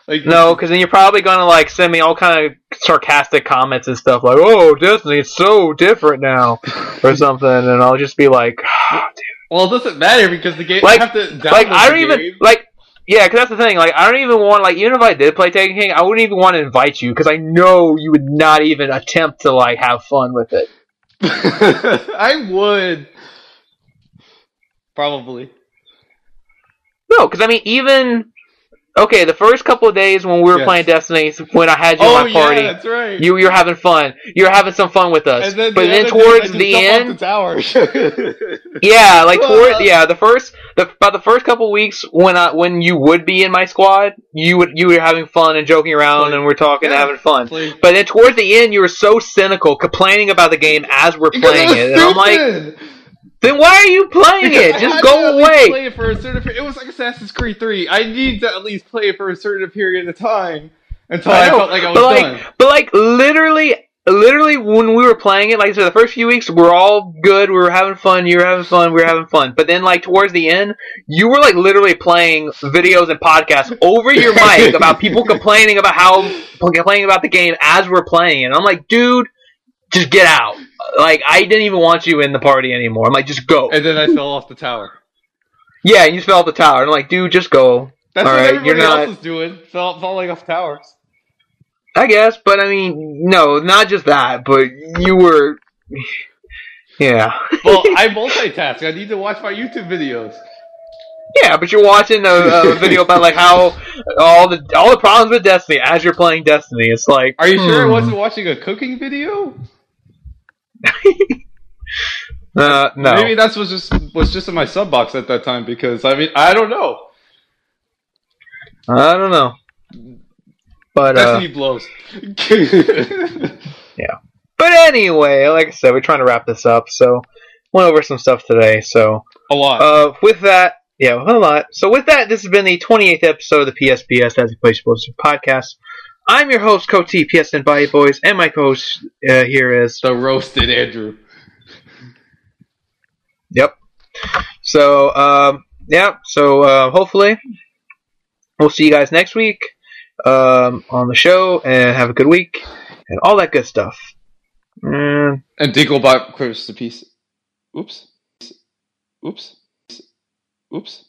like No, because then you're probably gonna like send me all kind of sarcastic comments and stuff like, "Oh, Destiny, it's so different now," or something, and I'll just be like, ah, Well, it doesn't matter because the game. Like- I have to download like I don't even like. Yeah, because that's the thing. Like, I don't even want like even if I did play Taken King, I wouldn't even want to invite you because I know you would not even attempt to like have fun with it. I would probably. No, because I mean, even okay, the first couple of days when we were Yes. playing Destiny, when I had you Oh in my party, yeah, that's right. you you're having fun. You're having some fun with us. then, but the then towards the end, the. Yeah, like toward yeah, the first the about the first couple weeks when I when you would be in my squad, you would you were having fun and joking around and we're talking and having fun. But then towards the end, you were so cynical, complaining about the game as we're Because playing it, and I'm like. Then why are you playing Because it? Just go to at least away. Play it for a certain. It was like Assassin's Creed Three. I need to at least play it for a certain period of time until I, I felt like I was but like, done. but like, literally, literally, when we were playing it, like I said, the first few weeks, we're all good. We were having fun. You were having fun. We were having fun. But then, like towards the end, you were like literally playing videos and podcasts over your mic about people complaining about how complaining about the game as we're playing it. And I'm like, dude, just get out. Like, I didn't even want you in the party anymore. I'm like, just go. And then I fell off the tower. Yeah, and you fell off the tower. And I'm like, dude, just go. That's All what right, everybody you're not- else was doing. Fell, falling off towers. I guess, but I mean, no, not just that, but you were, yeah, Well, I multitask. I need to watch my YouTube videos. yeah. But you're watching a, a video about like how all the all the problems with Destiny as you're playing Destiny. It's like, Are you sure I hmm. wasn't watching a cooking video? Uh, no, Maybe that's was just was just in my sub box at that time because I mean I don't know. I don't know. But uh, blows. Yeah. But anyway, like I said, we're trying to wrap this up. So went over some stuff today. So a lot. Uh, with that, yeah, a lot. So with that, this has been the 28th episode of the PSBS as a Place Sports podcast. I'm your host, Coach T, PSN Body Boys, and my coach uh, here is the roasted Andrew. Yep. So um, yeah. So uh, hopefully we'll see you guys next week um, on the show, and have a good week and all that good stuff. Mm, And Dinklebot quivers to piece. Oops. Oops. Oops.